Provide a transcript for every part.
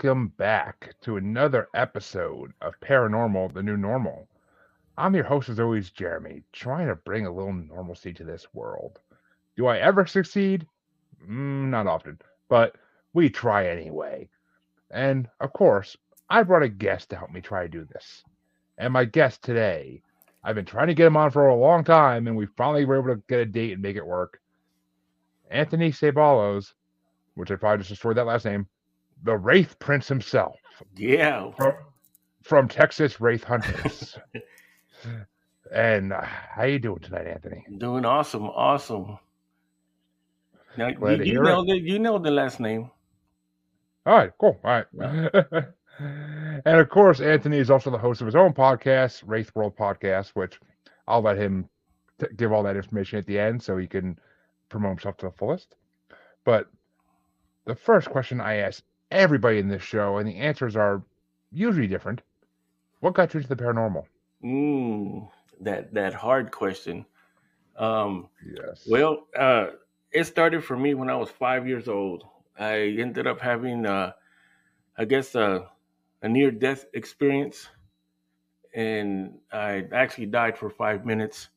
welcome back to another episode of Paranormal, the New Normal. I'm your host, as always, Jeremy, trying to bring a little normalcy to this world. Do I ever succeed? Mm, not often, but we try anyway. And of course, I brought a guest to help me try to do this. And my guest today, I've been trying to get him on for a long time, and we finally were able to get a date and make it work. Anthony Ceballos, which I probably just destroyed that last name, the Wraith Prince himself. Yeah. From, from Texas Wraith Hunters. and uh, how you doing tonight, Anthony? Doing awesome, awesome. Now Glad you, you know it. the you know the last name. All right, cool. All right. and of course, Anthony is also the host of his own podcast, Wraith World Podcast, which I'll let him t- give all that information at the end so he can promote himself to the fullest. But the first question I ask everybody in this show, and the answers are usually different. What got you into the paranormal? Mm, that that hard question. Um, Yes. well, uh, it started for me when I was five years old. I ended up having, uh, I guess, uh, a near death experience, and I actually died for five minutes.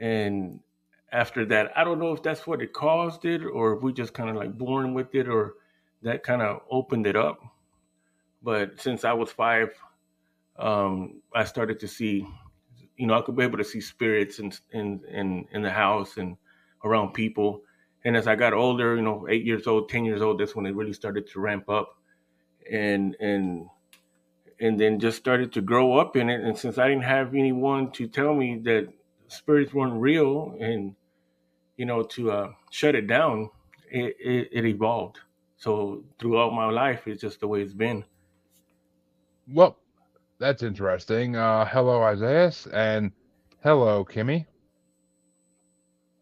And after that, I don't know if that's what it caused it, or if we just kind of like born with it, or that kind of opened it up. But since I was five, um, I started to see, you know, I could be able to see spirits in in in, in the house and around people. And as I got older, you know, eight years old, ten years old, that's when it really started to ramp up, and and and then just started to grow up in it. And since I didn't have anyone to tell me that spirits weren't real, and you know, to uh, shut it down, it, it, it evolved. So throughout my life, it's just the way it's been. Well, that's interesting. Uh, hello, Isaiah, and hello, Kimmy.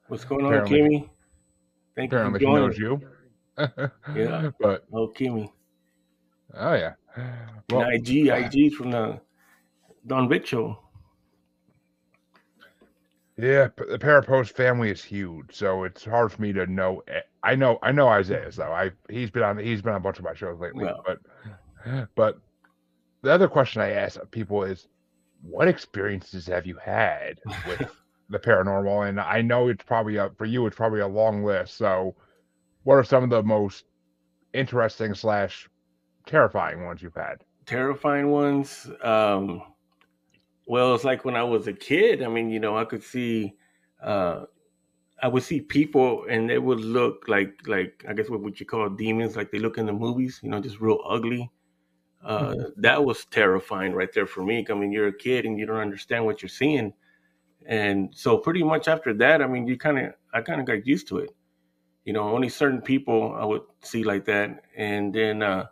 What's going on, Apparently- Kimmy? Thank Apparently, you she for knows you. Yeah. But Oh, Kimmy. oh yeah. Well, and IG, IG from the Don Vic show. Yeah, the Parapost family is huge, so it's hard for me to know. I know, I know Isaiah though. I he's been on he's been on a bunch of my shows lately. Well. But but the other question I ask people is, what experiences have you had with the paranormal? And I know it's probably a, for you, it's probably a long list. So, what are some of the most interesting slash terrifying ones you've had? Terrifying ones. Um, well, it's like when I was a kid. I mean, you know, I could see, uh, I would see people, and they would look like, like I guess what would you call demons? Like they look in the movies, you know, just real ugly. Uh, That was terrifying right there for me. I mean, you're a kid and you don't understand what you're seeing, and so pretty much after that, I mean, you kind of, I kind of got used to it. You know, only certain people I would see like that, and then. uh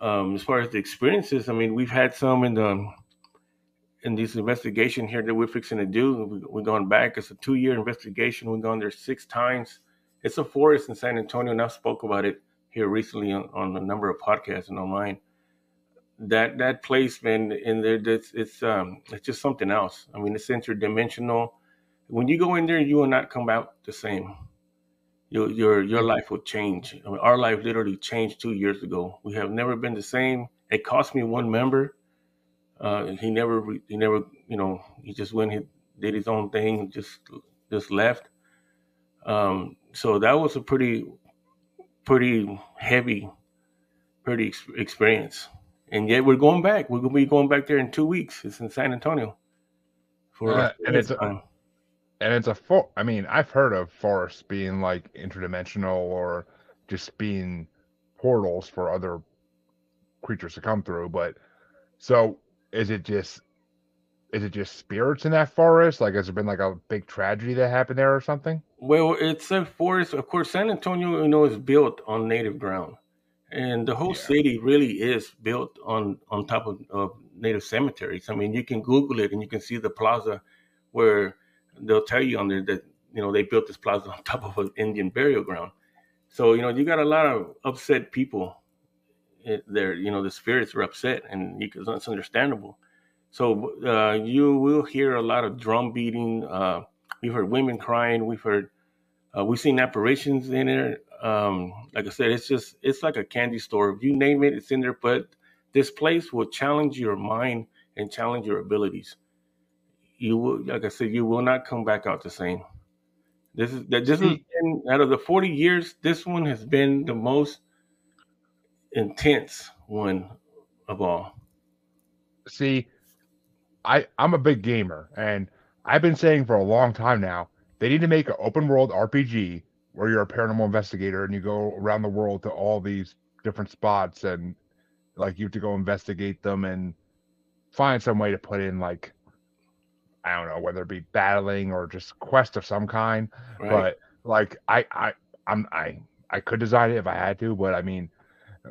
um, as far as the experiences, I mean, we've had some in the in this investigation here that we're fixing to do. we're going back. It's a two year investigation. We've gone there six times. It's a forest in San Antonio, and I've spoke about it here recently on, on a number of podcasts and online. That that place, man, in there, that's it's um it's just something else. I mean, it's interdimensional. When you go in there, you will not come out the same your your your life will change. I mean, our life literally changed two years ago. We have never been the same. It cost me one member. Uh, he never he never you know he just went he did his own thing just just left. Um, so that was a pretty pretty heavy pretty ex- experience. And yet we're going back. We're gonna be going back there in two weeks. It's in San Antonio. For Uh, and it's next a- time. and it's a for I mean, I've heard of forests being like interdimensional or just being portals for other creatures to come through, but so is it just is it just spirits in that forest? Like has there been like a big tragedy that happened there or something? Well, it's a forest. Of course, San Antonio, you know, is built on native ground, and the whole Yeah. city really is built on on top of, of native cemeteries. I mean, you can Google it and you can see the plaza where they'll tell you on there that you know they built this plaza on top of an Indian burial ground. So you know, you got a lot of upset people it, there. You know, the spirits are upset, and can, that's understandable. So uh, you will hear a lot of drum beating. Uh, we've heard women crying. We've heard uh, we've seen apparitions in there. Um, like I said, it's just it's like a candy store. If you name it, it's in there. But this place will challenge your mind and challenge your abilities. You will, like I said, you will not come back out the same. This is that this has been out of the forty years. This one has been the most intense one of all. See, I I'm a big gamer, and I've been saying for a long time now they need to make an open world RPG where you're a paranormal investigator and you go around the world to all these different spots and like you have to go investigate them and find some way to put in like I don't know whether it be battling or just quest of some kind. Right. But like I I I'm I I could design it if I had to, but I mean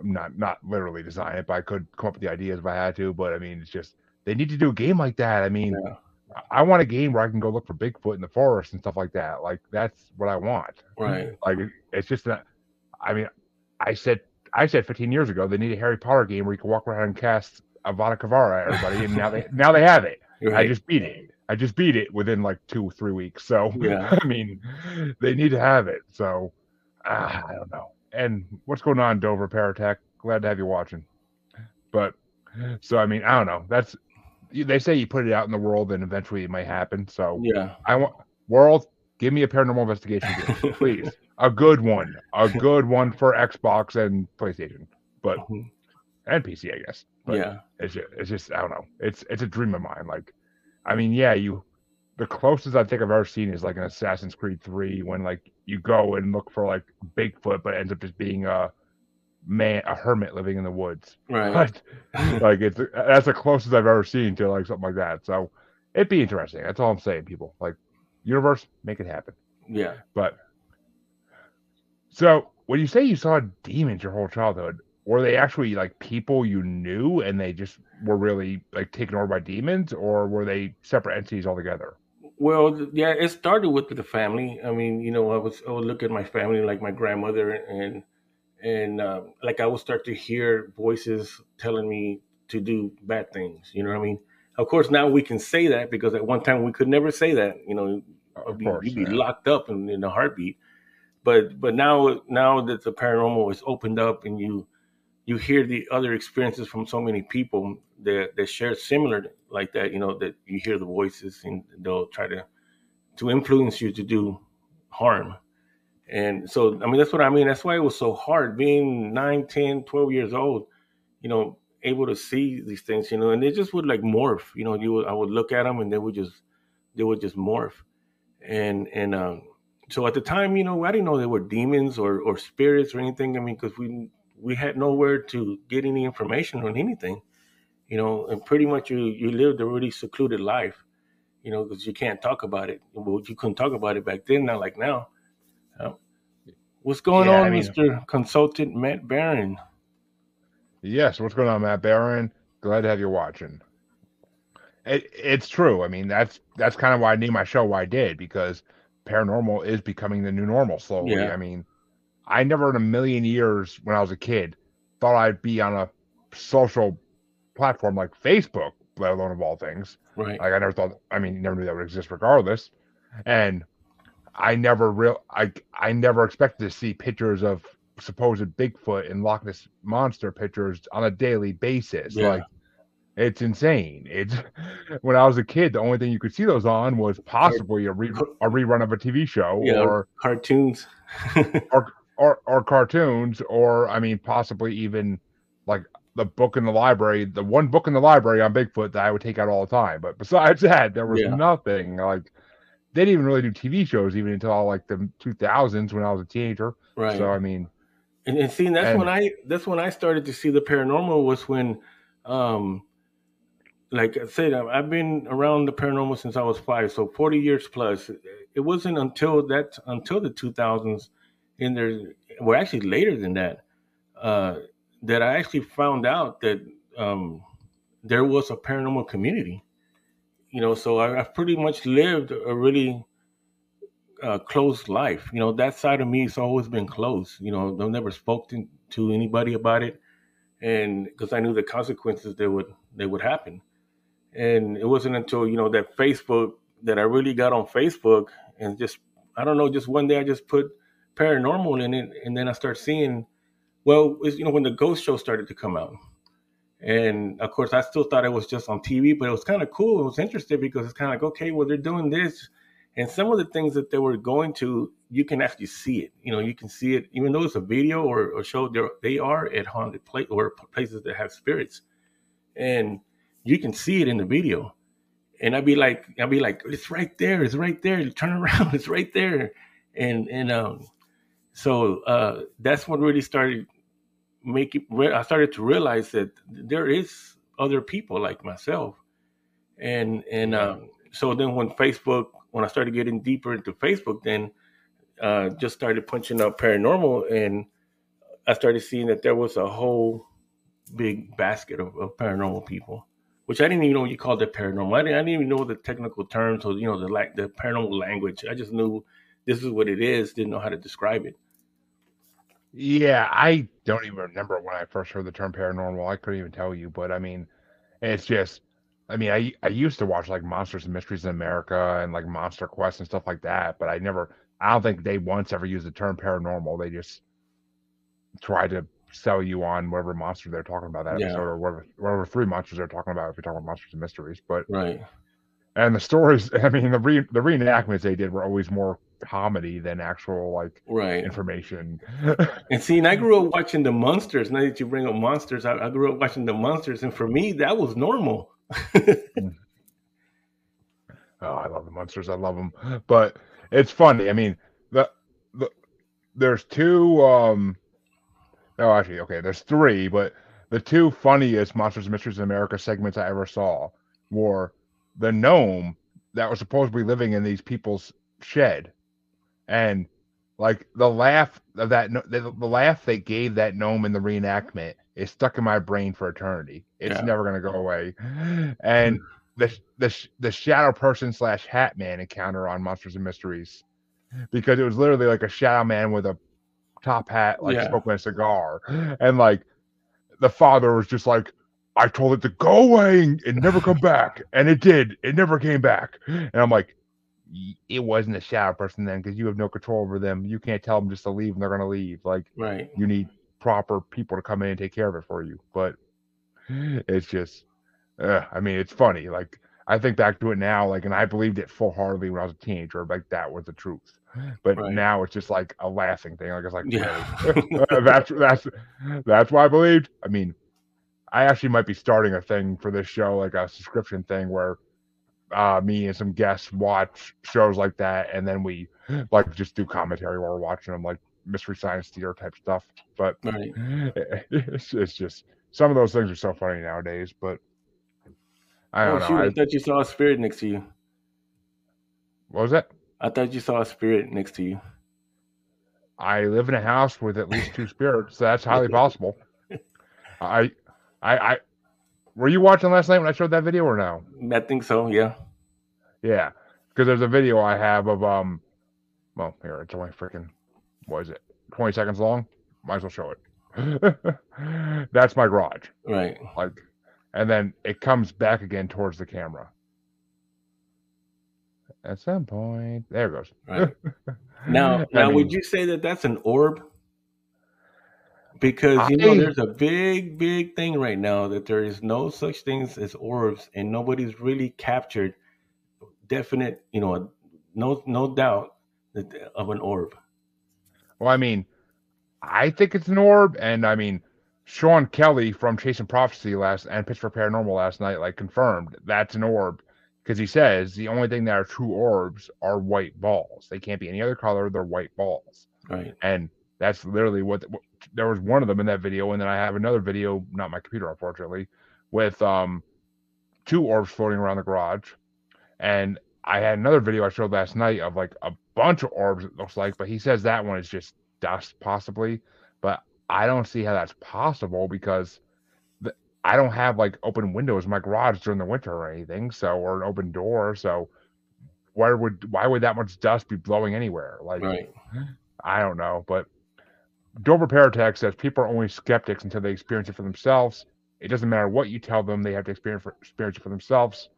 not not literally design it, but I could come up with the ideas if I had to. But I mean it's just they need to do a game like that. I mean yeah. I want a game where I can go look for Bigfoot in the forest and stuff like that. Like that's what I want. Right. Like it's just that. I mean, I said I said 15 years ago they need a Harry Potter game where you can walk around and cast Avada Kedavra at everybody, and now they now they have it. Right. I just beat it. I just beat it within like two three weeks. So yeah. I mean, they need to have it. So uh, I don't know. And what's going on, Dover Paratech? Glad to have you watching. But so I mean, I don't know. That's they say you put it out in the world and eventually it might happen. So yeah, I want world. Give me a paranormal investigation game, please. a good one, a good one for Xbox and PlayStation, but mm-hmm. and PC, I guess. But yeah, it's just, it's just I don't know. It's it's a dream of mine. Like, I mean, yeah, you. The closest I think I've ever seen is like an Assassin's Creed Three, when like you go and look for like Bigfoot, but it ends up just being a man, a hermit living in the woods. Right. like it's that's the closest I've ever seen to like something like that. So it'd be interesting. That's all I'm saying, people. Like universe, make it happen. Yeah. But so when you say you saw demons your whole childhood, were they actually like people you knew and they just were really like taken over by demons, or were they separate entities altogether? Well, yeah, it started with the family. I mean, you know, I was I would look at my family like my grandmother and and uh, like I would start to hear voices telling me to do bad things. You know what I mean? Of course, now we can say that because at one time we could never say that. You know, of be, course, you'd be locked up in, in a heartbeat. But but now now that the paranormal is opened up and you you hear the other experiences from so many people that that share similar like that, you know, that you hear the voices and they'll try to to influence you to do harm. And so, I mean, that's what I mean. That's why it was so hard being 9, 10, 12 years old, you know, able to see these things, you know, and they just would like morph, you know, you would, I would look at them and they would just, they would just morph. And, and, um, so at the time, you know, I didn't know they were demons or, or spirits or anything. I mean, cause we, we had nowhere to get any information on anything, you know, and pretty much you, you lived a really secluded life, you know, cause you can't talk about it. Well, you couldn't talk about it back then, not like now uh, What's going yeah, on, I mean, Mr. Consultant Matt Barron? Yes, what's going on, Matt Barron? Glad to have you watching. It, it's true. I mean, that's that's kind of why I named my show why I did because paranormal is becoming the new normal slowly. Yeah. I mean, I never in a million years when I was a kid thought I'd be on a social platform like Facebook, let alone of all things. Right. Like I never thought. I mean, never knew that would exist, regardless. And I never real I I never expected to see pictures of supposed Bigfoot and Loch Ness monster pictures on a daily basis. Yeah. Like it's insane. It's when I was a kid, the only thing you could see those on was possibly a, re, a rerun of a TV show yeah, or cartoons, or, or or cartoons, or I mean, possibly even like the book in the library, the one book in the library on Bigfoot that I would take out all the time. But besides that, there was yeah. nothing like they didn't even really do TV shows even until like the 2000s when I was a teenager. Right. So I mean, and, and seeing that's and, when I that's when I started to see the paranormal was when, um, like I said, I've been around the paranormal since I was five, so 40 years plus. It wasn't until that until the 2000s, in there, well, actually later than that, uh, that I actually found out that um, there was a paranormal community you know, so I, have pretty much lived a really uh, closed life. You know, that side of me has always been closed. You know, I've never spoken to anybody about it, and because I knew the consequences that would that would happen. And it wasn't until you know that Facebook that I really got on Facebook and just I don't know, just one day I just put paranormal, and then and then I start seeing, well, you know, when the ghost show started to come out, and of course I still thought it was just on TV, but it was kind of cool. It was interesting because it's kind of like, okay, well they're doing this, and some of the things that they were going to, you can actually see it. You know, you can see it, even though it's a video or, or show. They are at haunted place or places that have spirits, and you can see it in the video. And I'd be like, I'd be like, it's right there, it's right there. Turn around, it's right there. And and um, so uh, that's what really started making. Where I started to realize that there is other people like myself, and and um, so then when Facebook, when I started getting deeper into Facebook, then uh, just started punching up paranormal, and I started seeing that there was a whole big basket of, of paranormal people which I didn't even know you called it paranormal. I didn't, I didn't even know the technical terms or you know the like the paranormal language. I just knew this is what it is. Didn't know how to describe it. Yeah, I don't even remember when I first heard the term paranormal. I couldn't even tell you, but I mean, it's just. I mean, I I used to watch like Monsters and Mysteries in America and like Monster Quest and stuff like that, but I never. I don't think they once ever used the term paranormal. They just tried to sell you on whatever monster they're talking about that yeah. episode or whatever, whatever three monsters they're talking about if you're talking about monsters and mysteries. But right. And the stories, I mean, the re, the reenactments they did were always more comedy than actual like right information. and see, and I grew up watching the monsters. Now that you bring up monsters, I, I grew up watching the monsters, and for me, that was normal. oh, I love the monsters. I love them, but it's funny. I mean, the the there's two um Oh, actually, okay. There's three, but the two funniest Monsters and Mysteries in America segments I ever saw were the gnome that was supposed to be living in these people's shed, and like the laugh of that the, the laugh they gave that gnome in the reenactment is stuck in my brain for eternity. It's yeah. never gonna go away. And the the the shadow person slash hat man encounter on Monsters and Mysteries because it was literally like a shadow man with a top hat, like yeah. smoking a cigar. And like the father was just like, I told it to go away and never come back. And it did. It never came back. And I'm like, it wasn't a shadow person then because you have no control over them. You can't tell them just to leave and they're going to leave. Like, right. you need proper people to come in and take care of it for you. But it's just, uh, I mean, it's funny. Like, I think back to it now, like, and I believed it full heartedly when I was a teenager. Like, that was the truth but right. now it's just like a laughing thing. Like it's like yeah. that's that's that's why I believed. I mean, I actually might be starting a thing for this show, like a subscription thing where uh, me and some guests watch shows like that, and then we like just do commentary while we're watching them, like mystery science theater type stuff. But right. it's, it's just some of those things are so funny nowadays. But I don't oh, know. Shoot, I, I thought you saw a spirit next to you. What was that? I thought you saw a spirit next to you. I live in a house with at least two spirits. So that's highly possible. I, I, I, were you watching last night when I showed that video or no? I think so. Yeah. Yeah, because there's a video I have of um, well, here it's only freaking, what is it, twenty seconds long? Might as well show it. that's my garage. Right. Like, and then it comes back again towards the camera at some point. There it goes. Right. now, now, mean, would you say that that's an orb? Because you I, know, there's a big, big thing right now that there is no such things as orbs, and nobody's really captured definite, you know, no, no doubt that, of an orb. Well, I mean, I think it's an orb, and I mean, Sean Kelly from Chasing Prophecy last and Pitch for Paranormal last night, like confirmed that's an orb because he says the only thing that are true orbs are white balls. They can't be any other color. They're white balls. Right. And that's literally what, what, there was one of them in that video, and then I have another video, not my computer, unfortunately, with um two orbs floating around the garage, and I had another video I showed last night of like a bunch of orbs. It looks like, but he says that one is just dust, possibly. But I don't see how that's possible because I don't have like open windows in my garage during the winter or anything, so or an open door. So why would why would that much dust be blowing anywhere? Like right. I don't know, but Dover Paratech says people are only skeptics until they experience it for themselves. It doesn't matter what you tell them; they have to experience, for, experience it for themselves.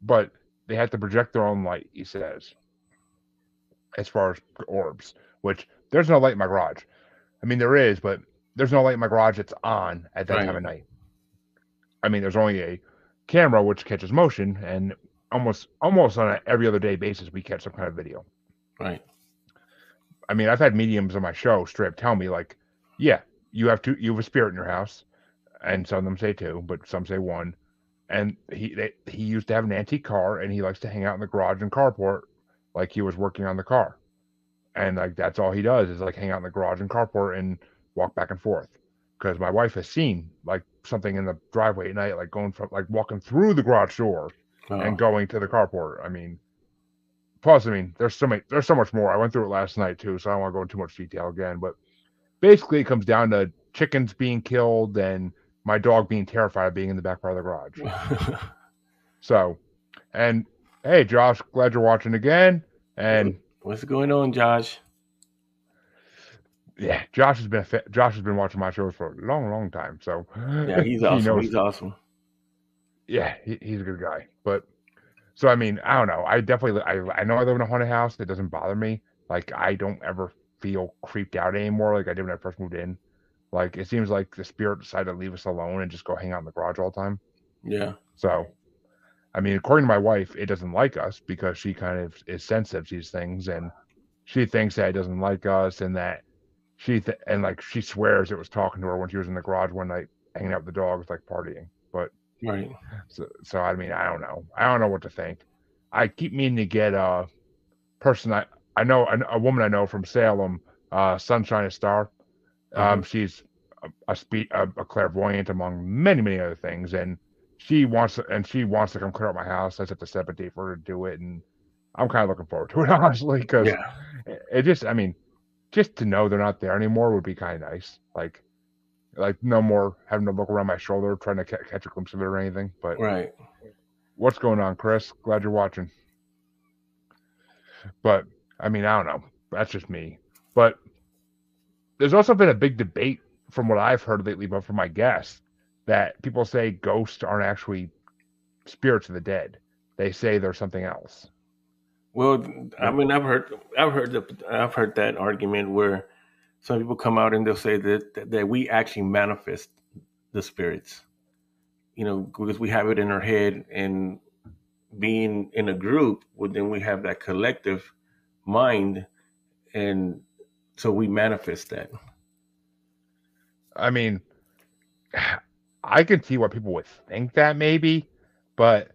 But they have to project their own light. He says, as far as orbs, which there's no light in my garage. I mean, there is, but there's no light in my garage that's on at that Right. time of night. I mean, there's only a camera which catches motion, and almost almost on a every other day basis, we catch some kind of video. Right. I mean, I've had mediums on my show straight up tell me like, yeah, you have two, you have a spirit in your house, and some of them say two, but some say one. And he they, he used to have an antique car, and he likes to hang out in the garage and carport like he was working on the car, and like that's all he does is like hang out in the garage and carport and walk back and forth. Because my wife has seen like something in the driveway at night, like going from like walking through the garage door Oh, and going to the carport. I mean, plus, I mean, there's so many, there's so much more. I went through it last night too, so I don't want to go into too much detail again. But basically, it comes down to chickens being killed and my dog being terrified of being in the back part of the garage. So, and hey, Josh, glad you're watching again. And What's going on, Josh? yeah, Josh has been fa- Josh has been watching my shows for a long, long time. So Yeah, he's he awesome. knows- He's awesome. yeah, he, he's a good guy. But so I mean, I don't know. I definitely I I know I live in a haunted house. It doesn't bother me. Like I don't ever feel creeped out anymore. Like I did when I first moved in. Like it seems like the spirit decided to leave us alone and just go hang out in the garage all the time. Yeah. So, I mean, according to my wife, it doesn't like us because she kind of is sensitive to these things, and she thinks that it doesn't like us, and that she th- and like she swears it was talking to her when she was in the garage one night hanging out with the dogs, like partying. But Right. so, so I mean, I don't know. I don't know what to think. I keep meaning to get a person I I know a, a woman I know from Salem, uh, Sunshine Star. Um, she's a, spe- a, a clairvoyant among many many other things, and she wants to, and she wants to come clear out my house. I set up a date for her to do it, and I'm kind of looking forward to it honestly because Yeah. it, it just I mean, just to know they're not there anymore would be kind of nice. Like. Like no more having to look around my shoulder trying to ca- catch a glimpse of it or anything. But Right. what's going on, Chris? Glad you're watching. But I mean, I don't know. That's just me. But there's also been a big debate from what I've heard lately, but from my guests, that people say ghosts aren't actually spirits of the dead. They say they're something else. Well, I mean, I've heard, I've heard, the, I've heard that argument where some people come out and they'll say that that, we actually manifest the spirits, you know, because we have it in our head, and being in a group, well, then we have that collective mind, and so we manifest that. I mean, I can see why people would think that maybe, but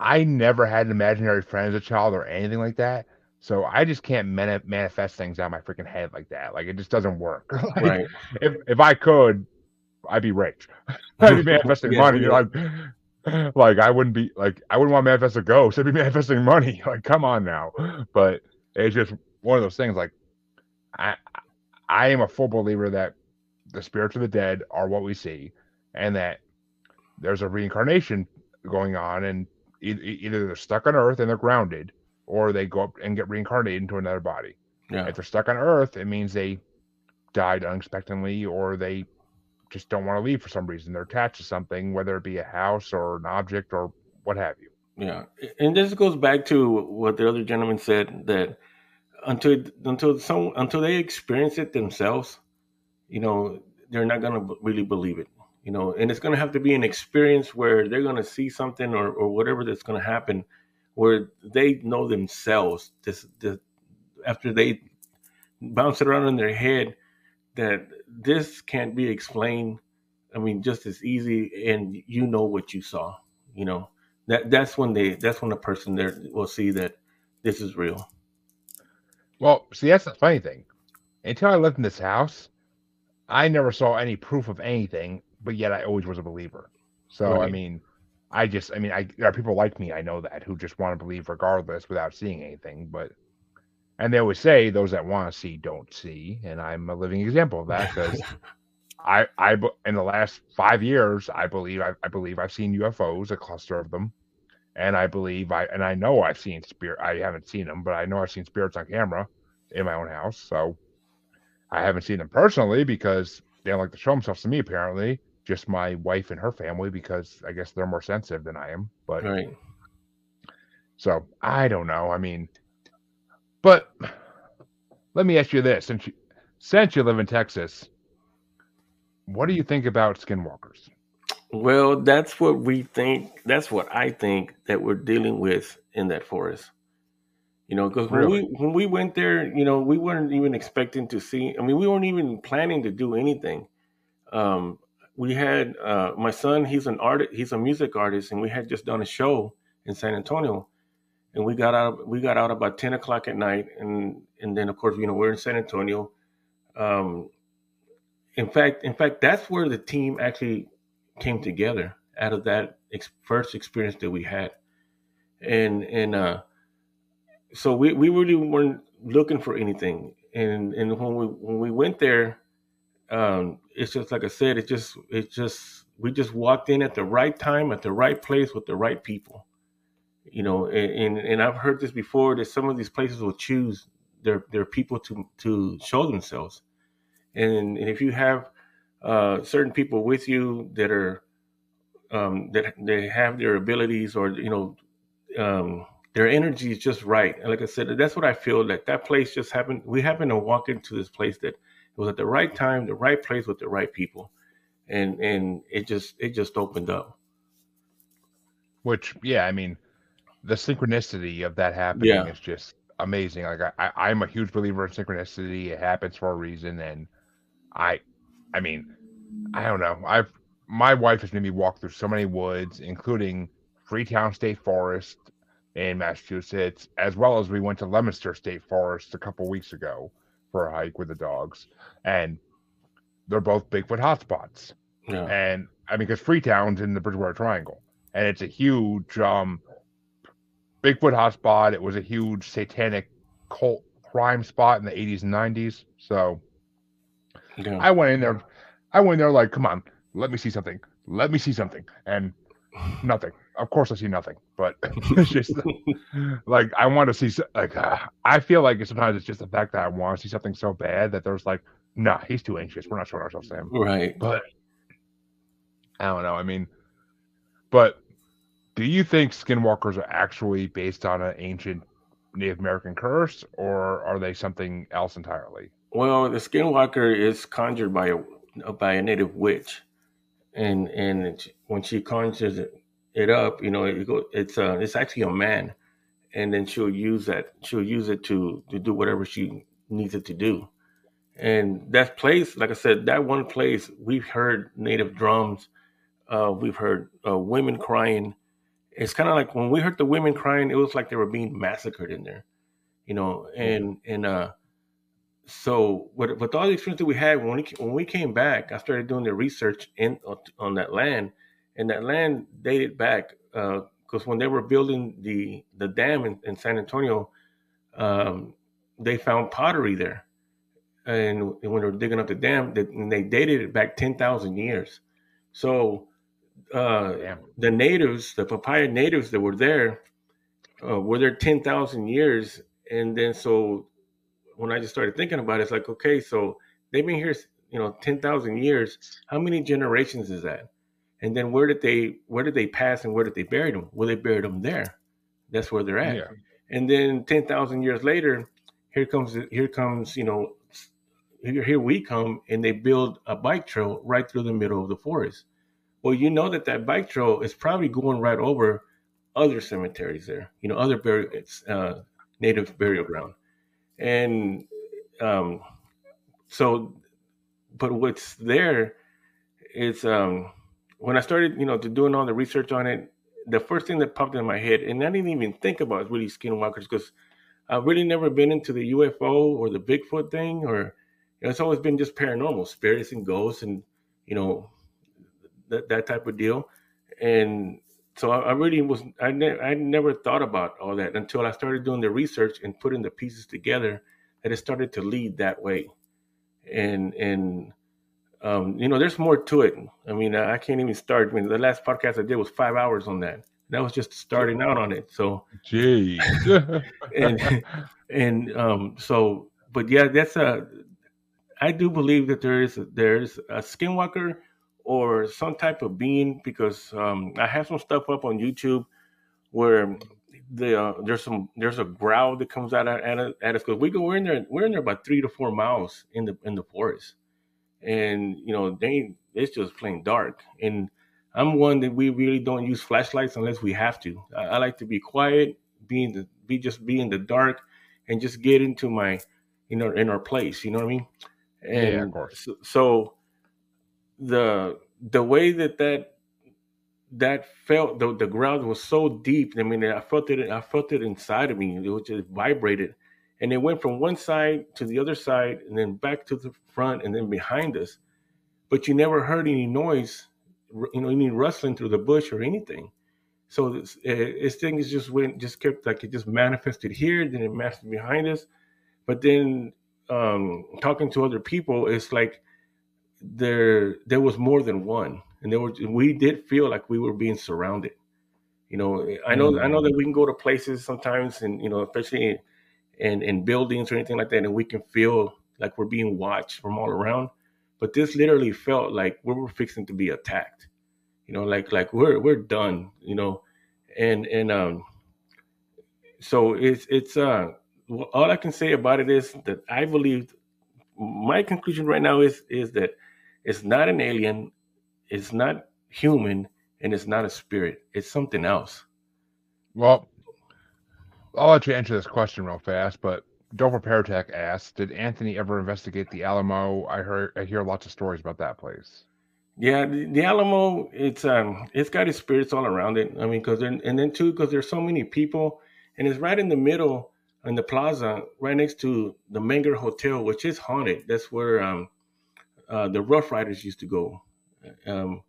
I never had an imaginary friend as a child or anything like that. So I just can't mani- manifest things out of my freaking head like that. Like it just doesn't work. Like, Right. If if I could, I'd be rich. I'd be manifesting Yeah, money. yeah. Like, like I wouldn't be like I wouldn't want to manifest a ghost. I'd be manifesting money. Like, come on now. But it's just one of those things. Like, I I am a full believer that the spirits of the dead are what we see, and that there's a reincarnation going on, and e- either they're stuck on Earth and they're grounded, or they go up and get reincarnated into another body. Yeah. If they're stuck on Earth, it means they died unexpectedly, or they just don't want to leave for some reason. They're attached to something, whether it be a house or an object or what have you. Yeah, and this goes back to what the other gentleman said that until until some until they experience it themselves, you know, they're not gonna b- really believe it. You know, and it's gonna have to be an experience where they're gonna see something or or whatever that's gonna happen, where they know themselves. This, this after they bounce it around in their head that this can't be explained. I mean, just as easy, and you know what you saw. You know that that's when they that's when the person there will see that this is real. Well, see, that's the funny thing. Until I lived in this house, I never saw any proof of anything, but yet I always was a believer. So, I mean, I just, I mean, I there are people like me, I know that, who just want to believe regardless without seeing anything. But, and they always say those that want to see don't see. And I'm a living example of that because I, I, in the last five years, I believe, I, I believe I've seen UFOs, a cluster of them. And I believe I, and I know I've seen spirit. I haven't seen them, but I know I've seen spirits on camera in my own house. So I haven't seen them personally because they don't like to show themselves to me, apparently. Just my wife and her family because I guess they're more sensitive than I am. But right. so I don't know. I mean, but let me ask you this: since you, since you live in Texas, what do you think about skinwalkers? Well, that's what we think. That's what I think that we're dealing with in that forest. You know, because when Really? we when we went there, you know, we weren't even expecting to see. I mean, we weren't even planning to do anything. Um, we had uh, my son. He's an artist. He's a music artist, and we had just done a show in San Antonio. And we got out. We got out about ten o'clock at night, and and then of course, you know, we're in San Antonio. Um, in fact, in fact, that's where the team actually came together out of that ex- first experience that we had, and and uh, so we, we really weren't looking for anything, and and when we when we went there, um, it's just like I said, it just it just we just walked in at the right time, at the right place, with the right people, you know, and and, and I've heard this before that some of these places will choose their their people to to show themselves, and, and if you have uh, certain people with you that are um, that they have their abilities or you know um, their energy is just right. And like I said, that's what I feel that that place just happened. We happened to walk into this place that it was at the right time, the right place with the right people, and and it just it just opened up. Which, yeah, I mean, the synchronicity of that happening Yeah. is just amazing. Like I, I, I'm a huge believer in synchronicity. It happens for a reason, and I, I mean, I don't know. I've my wife has made me walk through so many woods, including Freetown State Forest in Massachusetts, as well as we went to Leominster State Forest a couple weeks ago for a hike with the dogs, and they're both Bigfoot hotspots. Yeah, and I mean, because Freetown's in the Bridgewater Triangle, and it's a huge um, Bigfoot hotspot. It was a huge satanic cult crime spot in the 80s and 90s. So yeah, I went in there. I went in there like, come on, let me see something. Let me see something, and nothing. Of course, I see nothing, but it's just like I want to see. Like uh, I feel like sometimes it's just the fact that I want to see something so bad that there's like, nah, he's too anxious. We're not showing ourselves to him. right. But I don't know. I mean, but do you think skinwalkers are actually based on an ancient Native American curse, or are they something else entirely? Well, the skinwalker is conjured by a by a native witch, and and when she conjures it, it up, you know, it go, it's uh it's actually a man, and then she'll use that she'll use it to to do whatever she needs it to do, and that place, like I said, that one place we've heard native drums, uh, we've heard uh, women crying. It's kind of like when we heard the women crying, it was like they were being massacred in there, you know, and and uh so with, with all the experience that we had when we, when we came back, I started doing the research in on that land, and that land dated back because when they were building the the dam in, in San Antonio, um, they found pottery there, and when they were digging up the dam, they, they dated it back ten thousand years. So uh, the natives, the Payaya natives that were there, uh, were there ten thousand years, and then so when I just started thinking about it, it's like, okay, so they've been here, you know, ten thousand years. How many generations is that? And then where did they where did they pass and where did they bury them? Well, they buried them there. That's where they're at. Yeah. And then ten thousand years later, here comes here comes you know here, here we come and they build a bike trail right through the middle of the forest. Well, you know that that bike trail is probably going right over other cemeteries there. You know, other burial uh, native burial ground and um, so but what's there is um, when i started you know to doing all the research on it the first thing that popped in my head and i didn't even think about it, really skinwalkers because i've really never been into the ufo or the bigfoot thing or you know, it's always been just paranormal spirits and ghosts and you know that, that type of deal. And so I, I really was I, ne- I never thought about all that until I started doing the research and putting the pieces together that it started to lead that way. And and um, you know there's more to it. I mean I, I can't even start. I mean the last podcast I did was five hours on that. That was just starting out on it so. Jeez. and and um so but yeah that's a i do believe that there is there's a skinwalker or some type of being because um i have some stuff up on youtube where the uh, there's some there's a growl that comes out at, at, at us because we go we're in there we're in there about three to four miles in the in the forest, and you know they it's just plain dark. And I'm one that we really don't use flashlights unless we have to. I, I like to be quiet, be in the be just be in the dark, and just get into my you know in our place. You know what I mean? And yeah, of course. So, so the the way that that that felt the, the ground was so deep. I mean, I felt it. I felt it inside of me. It was just vibrated, and it went from one side to the other side, and then back to the front, and then behind us. But you never heard any noise, you know, any rustling through the bush or anything. So this, uh, this thing is just went, just kept like it just manifested here, then it manifested behind us. But then um, talking to other people, it's like there there was more than one and there were we did feel like we were being surrounded. You know, I know mm. I know that we can go to places sometimes, and you know, especially in, in buildings or anything like that, and we can feel like we're being watched from all around. But this literally felt like we were fixing to be attacked. You know, like like we're we're done. You know, and and um, so it's it's uh all I can say about it is that I believe my conclusion right now is is that it's not an alien it's not human and it's not a spirit. It's something else. Well, I'll let you answer this question real fast, but Dover Paratech asks, did Anthony ever investigate the Alamo? I heard I hear lots of stories about that place. Yeah, the, the Alamo, it's um it's got its spirits all around it. I mean, because and then too, because there's so many people, and it's right in the middle in the plaza, right next to the Menger Hotel, which is haunted. That's where um uh, the Rough Riders used to go. Um,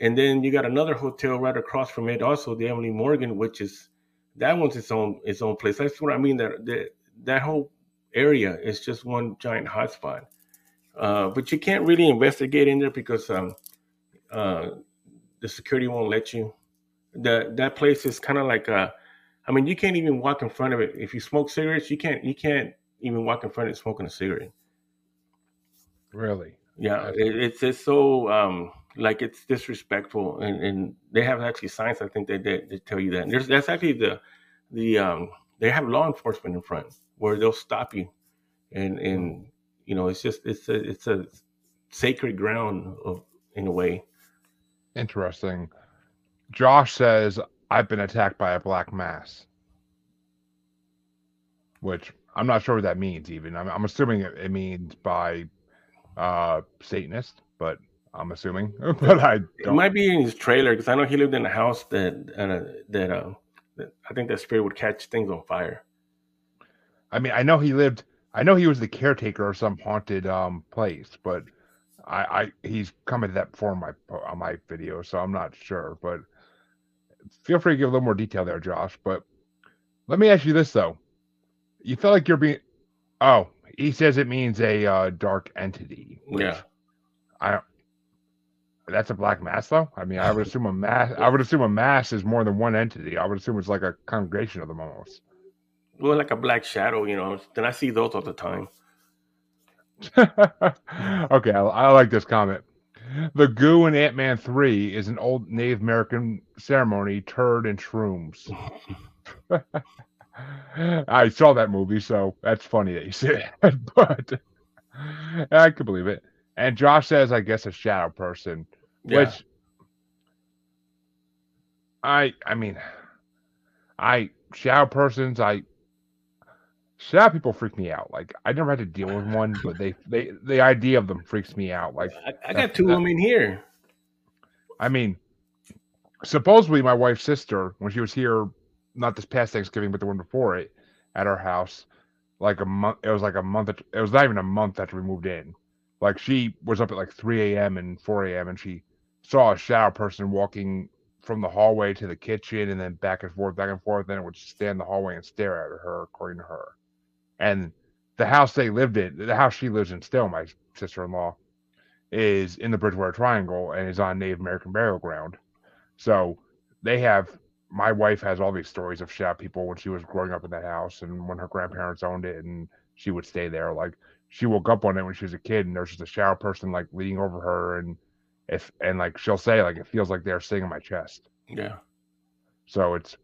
and then you got another hotel right across from it, also the Emily Morgan, which is that one's its own its own place. That's what I mean. That that, that whole area is just one giant hotspot. Uh, but you can't really investigate in there because um, uh, the security won't let you. That that place is kind of like a, I mean, you can't even walk in front of it. If you smoke cigarettes, you can't you can't even walk in front of it smoking a cigarette. Really? Yeah, it, it's it's so um, like it's disrespectful, and, and they have actually signs. I think they they, tell you that. And there's that's actually the the um, they have law enforcement in front where they'll stop you, and and you know it's just it's a it's a sacred ground of in a way. Interesting. Josh says I've been attacked by a black mass, which I'm not sure what that means. Even I'm, I'm assuming it, it means by uh, Satanist, but I'm assuming. but I don't. It might be in his trailer because I know he lived in a house that uh, that, uh, that I think that spirit would catch things on fire. I mean, I know he lived. I know he was the caretaker of some haunted um place, but I, I he's commented that before on my on my video, so I'm not sure. But feel free to give a little more detail there, Josh. But let me ask you this though: you feel like you're being oh he says it means a uh, dark entity. yeah. I don't. That's a black mass, though. I mean, I would assume a mass. I would assume a mass is more than one entity. I would assume it's like a congregation of them almost. Well, like a black shadow, you know. Then I see those all the time. okay, I, I, like this comment. The goo in Ant Man 3 is an old Native American ceremony, turd and shrooms. I saw that movie, so that's funny that you said that, but I can believe it. And Josh says, I guess a shadow person, yeah. which I, I mean, I shadow persons, I shadow people freak me out. Like I never had to deal with one, but they, they, the idea of them freaks me out. Like I, I got two of them in here. I mean, supposedly my wife's sister, when she was here not this past Thanksgiving, but the one before it, at our house, like a month. It was like a month. It was not even a month after we moved in. Like she was up at like 3 a.m. and 4 a.m. and she saw a shadow person walking from the hallway to the kitchen and then back and forth, back and forth. Then it would stand in the hallway and stare at her, according to her. And the house they lived in, the house she lives in still, my sister-in-law, is in the Bridgewater Triangle and is on Native American burial ground. So they have my wife has all these stories of shadow people when she was growing up in that house and when her grandparents owned it and she would stay there. Like she woke up one day when she was a kid and there's just a shadow person like leaning over her and if and like she'll say like it feels like they're sitting in my chest. Yeah. So it's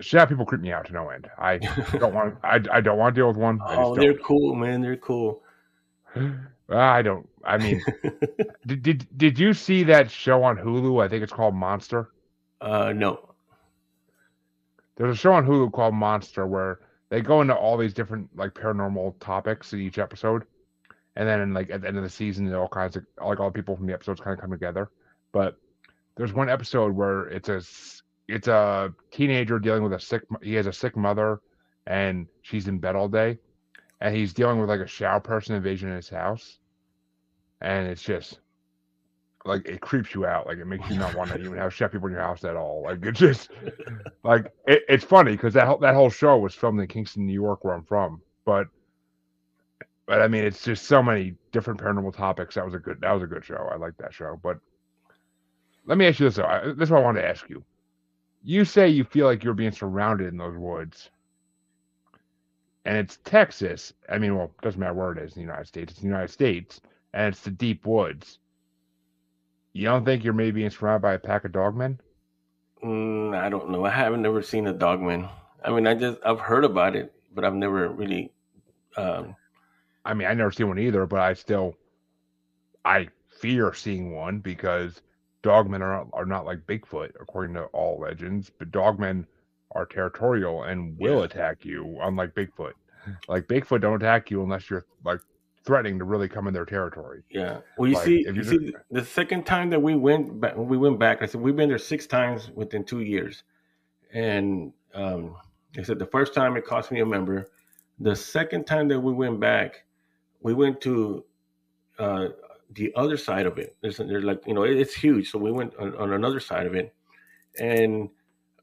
Shadow people creep me out to no end. I don't want. I, I don't want to deal with one. oh, they're cool, man. They're cool. I don't. I mean, did, did did you see that show on Hulu? I think it's called Monster. Uh, no. There's a show on Hulu called Monster where they go into all these different like paranormal topics in each episode, and then like at the end of the season, all kinds of like all the people from the episodes kind of come together. But there's one episode where it's a it's a teenager dealing with a sick he has a sick mother and she's in bed all day and he's dealing with like a shadow person invasion in his house. And it's just like it creeps you out. Like it makes you not want to even have chef people in your house at all. Like it's just like it, it's funny because that, that whole show was filmed in kingston new york where i'm from. But but i mean it's just so many different paranormal topics that was a good that was a good show i like that show but let me ask you this though this is what i wanted to ask you you say you feel like you're being surrounded in those woods and it's texas i mean well it doesn't matter where it is in the united states it's the united states and it's the deep woods you don't think you're maybe being surrounded by a pack of dogmen? Mm, I don't know. I haven't never seen a dogman. I mean, I just I've heard about it, but I've never really. Um... I mean, I never seen one either, but I still, I fear seeing one because dogmen are are not like Bigfoot according to all legends, but dogmen are territorial and will yeah. attack you, unlike Bigfoot. Like Bigfoot don't attack you unless you're like threatening to really come in their territory. Yeah. Well, you like, see, you see, the second time that we went back, we went back. I said we've been there six times within two years, and um, I said the first time it cost me a member. The second time that we went back, we went to uh, the other side of it. There's, there's like you know it, it's huge, so we went on, on, another side of it, and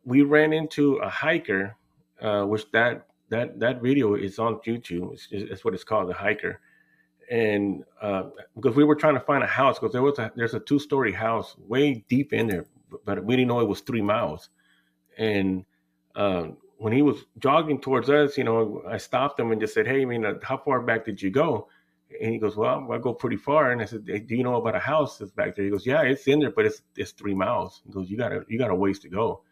we ran into a hiker, uh, which that that that video is on YouTube. It's, it's what it's called, the hiker and uh, because we were trying to find a house because there was a there's a two story house way deep in there, but we didn't know it was three miles. And uh, when he was jogging towards us, you know, I stopped him and just said, "Hey, I mean, how far back did you go?" And he goes, "Well, I go pretty far." And I said, hey, "Do you know about a house that's back there?" He goes, "Yeah, it's in there, but it's it's three miles." He goes, "You got a you got a ways to go."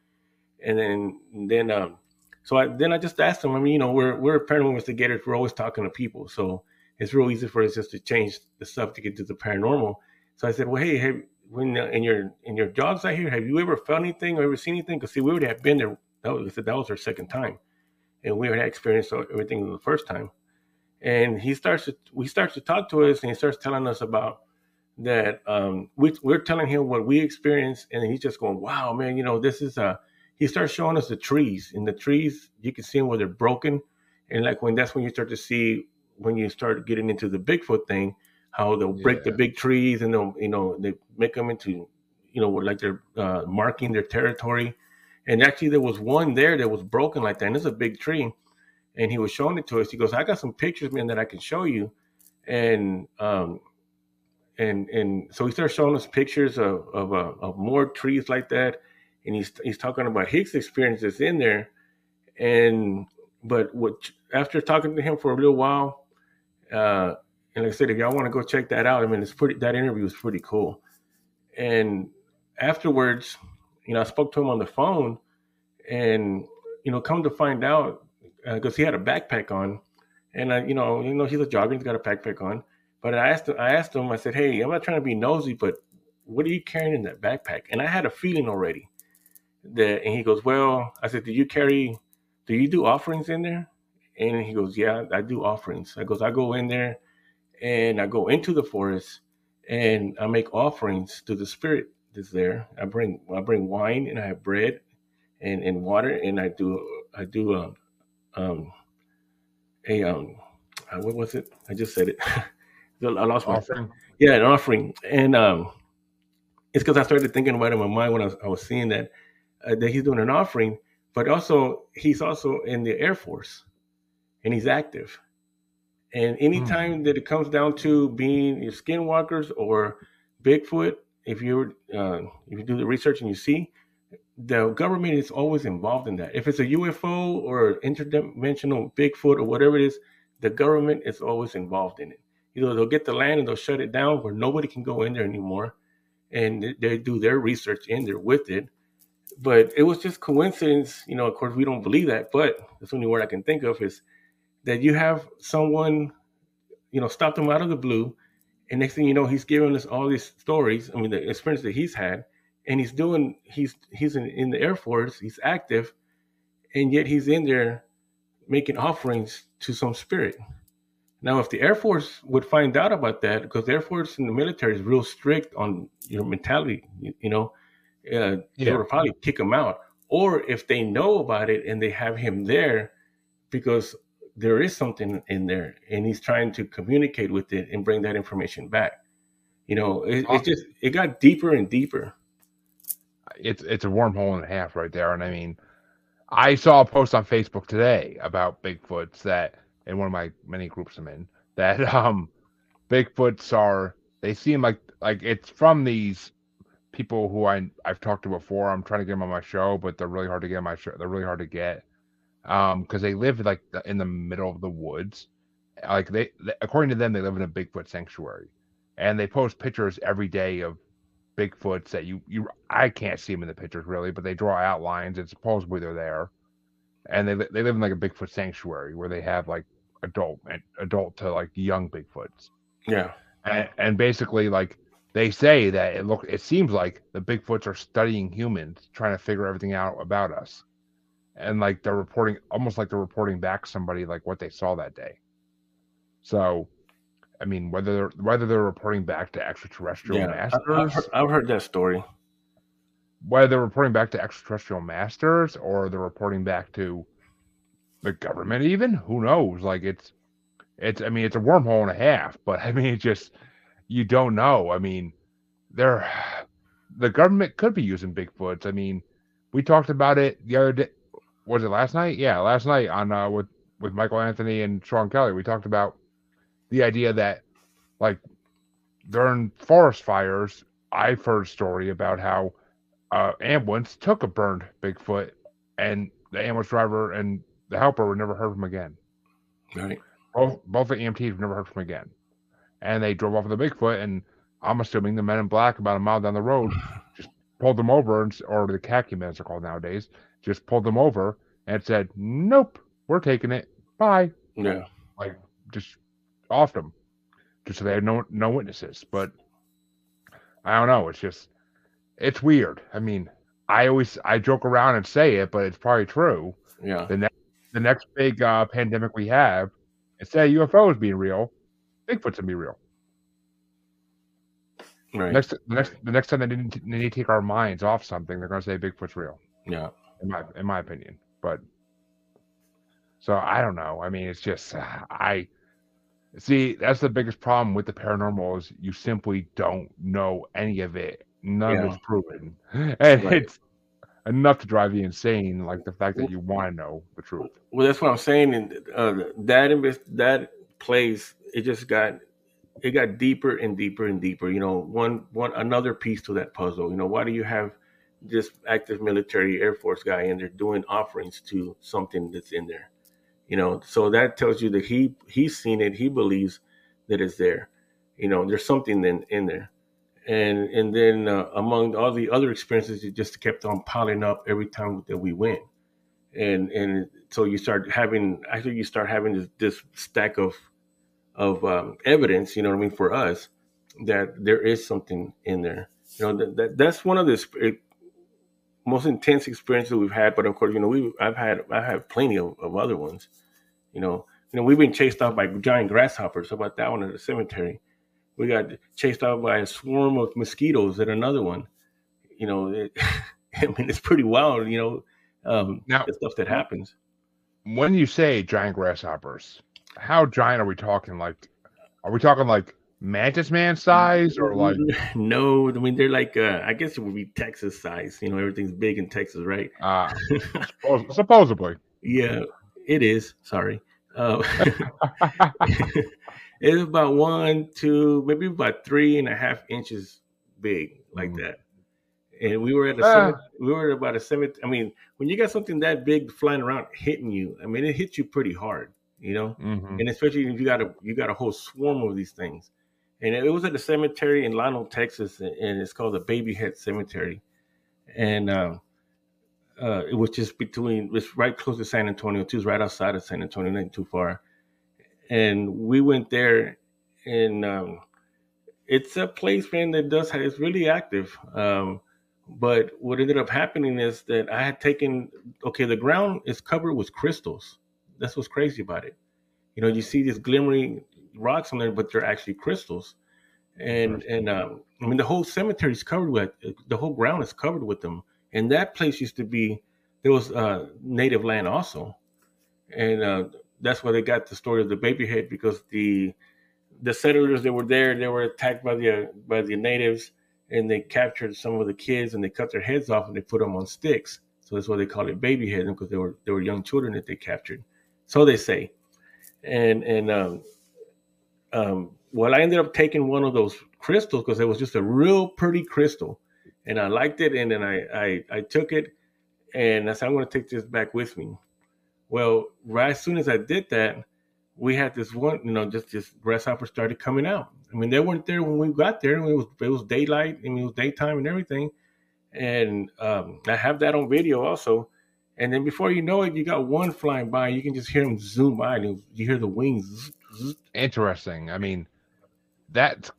And then then um, so I then I just asked him. I mean, you know, we're we're paranormal investigators. We're always talking to people, so it's real easy for us just to change the subject into the paranormal. So I said, well, hey, when uh, in your in your jobs out here, have you ever felt anything or ever seen anything? Because see, we already have been there. That was, that was our second time, and we had experienced everything the first time. And he starts to we starts to talk to us, and he starts telling us about that. Um, we, we're telling him what we experienced, and he's just going, "Wow, man, you know, this is a." He starts showing us the trees, and the trees you can see them where they're broken, and like when that's when you start to see when you start getting into the Bigfoot thing, how they'll yeah. break the big trees and they'll you know they make them into you know like they're uh, marking their territory. And actually, there was one there that was broken like that, and it's a big tree. And he was showing it to us. He goes, "I got some pictures, man, that I can show you." And um, and and so he started showing us pictures of of, uh, of more trees like that, and he's he's talking about his experiences in there, and but what after talking to him for a little while, uh, and like I said, if y'all want to go check that out, I mean, it's pretty. That interview was pretty cool. And afterwards, you know, I spoke to him on the phone, and you know, come to find out, because uh, he had a backpack on, and I, you know, you know, he's a jogger, he's got a backpack on. But I asked him, I asked him, I said, "Hey, I'm not trying to be nosy, but what are you carrying in that backpack?" And I had a feeling already that, and he goes, "Well," I said, "Do you carry? Do you do offerings in there?" And he goes, Yeah, I do offerings. I goes, I go in there and I go into the forest and I make offerings to the spirit that's there. I bring I bring wine and I have bread and, and water and I do I do a um a um uh, what was it? I just said it. I lost my offering. Yeah, an offering. And um it's because I started thinking about it in my mind when I was, I was seeing that uh, that he's doing an offering, but also he's also in the Air Force and he's active. And anytime mm. that it comes down to being skinwalkers or Bigfoot, if you uh, if you do the research and you see, the government is always involved in that. If it's a UFO or interdimensional Bigfoot or whatever it is, the government is always involved in it. You know, they'll get the land and they'll shut it down where nobody can go in there anymore, and they do their research in there with it. but it was just coincidence. You know, of course, we don't believe that, but the only word I can think of is that you have someone, you know, stop them out of the blue, and next thing you know, he's giving us all these stories. I mean, the experience that he's had, and he's doing, he's he's in, in the Air Force, he's active, and yet he's in there making offerings to some spirit. Now, if the Air Force would find out about that, because the Air Force and the military is real strict on your mentality, you, you know, uh, yeah. they would probably kick him out. Or if they know about it and they have him there because there is something in there and he's trying to communicate with it and bring that information back. You know, it, it just it got deeper and deeper. It's it's a wormhole and a half right there. And I mean, I saw a post on Facebook today about Bigfoots that in one of my many groups I'm in that um Bigfoots are they seem like like it's from these people who I I've talked to before. I'm trying to get them on my show, but they're really hard to get on my show. They're really hard to get um because they live like in the middle of the woods. Like they, according to them, they live in a Bigfoot sanctuary, and they post pictures every day of Bigfoots that you you I can't see them in the pictures really, but they draw outlines. And supposedly they're there, and they they live in like a Bigfoot sanctuary where they have like adult and adult to like young Bigfoots. Yeah, and, and basically like they say that it look it seems like the Bigfoots are studying humans, trying to figure everything out about us, and like they're reporting almost like they're reporting back somebody like what they saw that day. So I mean, whether they're, whether they're reporting back to extraterrestrial yeah, masters, I've heard, I've heard, that story. Whether they're reporting back to extraterrestrial masters or they're reporting back to the government, even who knows? Like it's, it's. I mean, it's a wormhole and a half. But I mean, it just you don't know. I mean, they're the government could be using Bigfoots. I mean, we talked about it the other day. Was it last night? Yeah, last night on uh, with with Michael Anthony and Sean Kelly. We talked about the idea that like during forest fires, I've heard a story about how uh, ambulance took a burned Bigfoot, and the ambulance driver and the helper were never heard from again. Right. Both both the EMTs were never heard from again, and they drove off with the Bigfoot. And I'm assuming the men in black, about a mile down the road, just pulled them over, and, or the khaki men they're called nowadays, just pulled them over and said, "Nope, we're taking it. Bye." Yeah. Like just off them just so they had no no witnesses. But I don't know. It's just it's weird. I mean, I always I joke around and say it, but it's probably true. Yeah. The next the next big uh, pandemic we have, instead of UFOs being real, Bigfoot's gonna be real. Right. Next the next the next time they need to, they need to take our minds off something, they're gonna say Bigfoot's real. Yeah. In my in my opinion, but so I don't know. I mean, it's just I See, that's the biggest problem with the paranormal is you simply don't know any of it. None yeah. of it's proven, and right. it's enough to drive you insane. Like the fact that you want to know the truth. Well, that's what I'm saying. And uh, that that place, it just got it got deeper and deeper and deeper. You know, one one another piece to that puzzle. You know, why do you have this active military Air Force guy and they're doing offerings to something that's in there? you know? So that tells you that he he's seen it. He believes that it's there. You know there's something in, in there. And and then uh, among all the other experiences it just kept on piling up every time that we went. And and so you start having actually you start having this, this stack of of um, evidence you know what i mean for us that there is something in there. You know that, that that's one of the most intense experiences we've had. But of course, you know, we I've had I've had plenty of, of other ones. You know, you know, we've been chased off by giant grasshoppers. How about that one at the cemetery? We got chased off by a swarm of mosquitoes at another one. You know, it, I mean, it's pretty wild. You know, um, now the stuff that happens. When you say giant grasshoppers, how giant are we talking? Like, are we talking like mantis man size or like no i mean they're like uh i guess it would be texas size you know everything's big in texas right? Uh supposedly. Yeah it is sorry. Uh, it's about one two maybe about three and a half inches big like mm. that. And we were at a uh, we were about a seven i mean when you got something that big flying around hitting you i mean it hits you pretty hard you know? Mm-hmm. and especially if you got a you got a whole swarm of these things and it was at a cemetery in Llano, Texas, and it's called the Baby Head Cemetery. And um, uh, it was just between it's right close to San Antonio too, it's right outside of San Antonio, not too far. And we went there, and um, it's a place, man, that does have, it's really active. Um, but what ended up happening is that I had taken okay, the ground is covered with crystals. That's what's crazy about it. You know, you see these glimmering rocks on there, but they're actually crystals. And and um, I mean, the whole cemetery is covered with the whole ground is covered with them. And that place used to be there was uh, native land also, and uh, that's why they got the story of the baby head because the the settlers that were there they were attacked by the by the natives and they captured some of the kids and they cut their heads off and they put them on sticks. So that's why they call it baby head because they were they were young children that they captured. So they say, and and um, um, well, I ended up taking one of those crystals because it was just a real pretty crystal, and I liked it, and then I I, I took it, and I said I'm going to take this back with me. Well, right as soon as I did that, we had this one, you know, just just grasshoppers started coming out. I mean, they weren't there when we got there. It was it was daylight. I mean, it was daytime and everything, and um, I have that on video also. And then before you know it, you got one flying by. You can just hear them zoom by, and you hear the wings. Interesting. I mean, that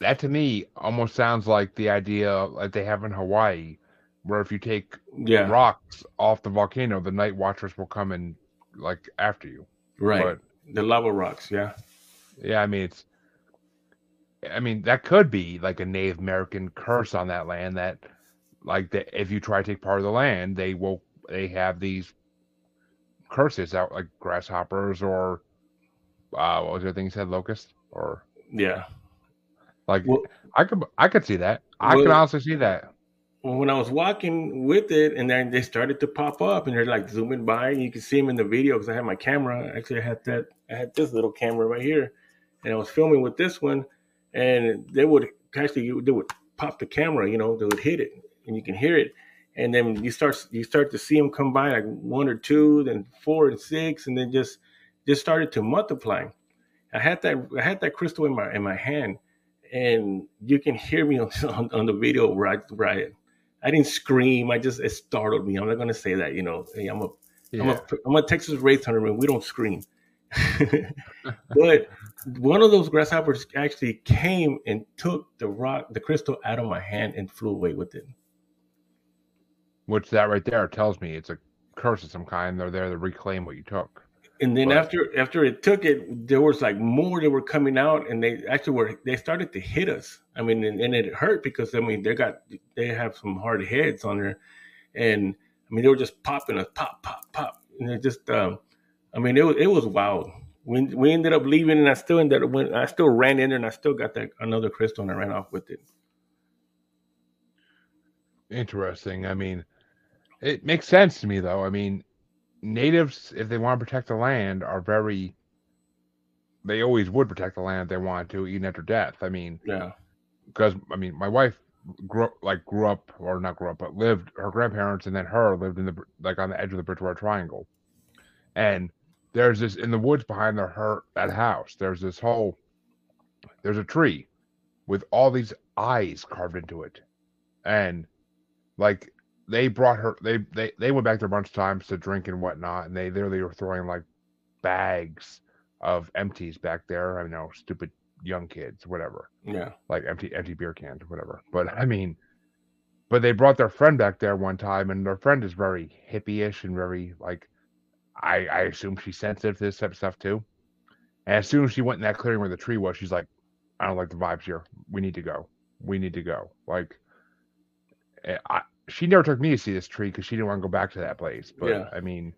that to me almost sounds like the idea that they have in Hawaii, where if you take Yeah, rocks off the volcano, the night watchers will come and like after you. right. But the lava rocks. Yeah, yeah, I mean it's I mean that could be like a Native American curse on that land that like that if you try to take part of the land, they will they have these curses out like grasshoppers or uh what was the other thing you said, locust? Or yeah. like Well, I could I could see that. I could well, honestly see that. well, when I was walking with it, and then they started to pop up, and they're like zooming by, and you can see them in the video because I had my camera. Actually, I had that. I had this little camera right here, and I was filming with this one, and they would actually they would pop the camera. You know, they would hit it, and you can hear it, and then you start you start to see them come by like one or two, then four and six, and then just just started to multiply. I had that I had that crystal in my in my hand, and you can hear me on on, on the video where I where I I didn't scream. I just it startled me. I'm not gonna say that. You know, Hey, I'm a I'm a I'm a Texas Wraith hunter man. We don't scream. but one of those grasshoppers actually came and took the rock, the crystal out of my hand and flew away with it. Which that right there tells me it's a curse of some kind. They're there to reclaim what you took. And then But after after it took it, there was like more that were coming out, and they actually were they started to hit us. I mean, and, and it hurt because I mean they got they have some hard heads on there, and I mean they were just popping us pop pop pop, and it just um, I mean it was it was wild. We we ended up leaving, and I still ended up when I still ran in there, and I still got that another crystal, and I ran off with it. interesting. I mean, it makes sense to me though. I mean, natives, if they want to protect the land, are very. They always would protect the land if they wanted to, even after death. I mean, Yeah, because I mean, my wife grew like grew up or not grew up, but lived. Her grandparents and then her lived in the like on the edge of the Bridgewater Triangle, and there's this in the woods behind the her that house. There's this whole there's a tree with all these eyes carved into it, and like they brought her they they they went back there a bunch of times to drink and whatnot, and they literally were throwing like bags of empties back there. I know, stupid young kids, whatever yeah, like empty empty beer cans or whatever. But I mean, but they brought their friend back there one time, and their friend is very hippie-ish and very like, I I assume she's sensitive to this type of stuff too. And as soon as she went in that clearing where the tree was, she's like, I don't like the vibes here. We need to go. We need to go. Like, eh, I she never took me to see this tree because she didn't want to go back to that place. But Yeah. I mean,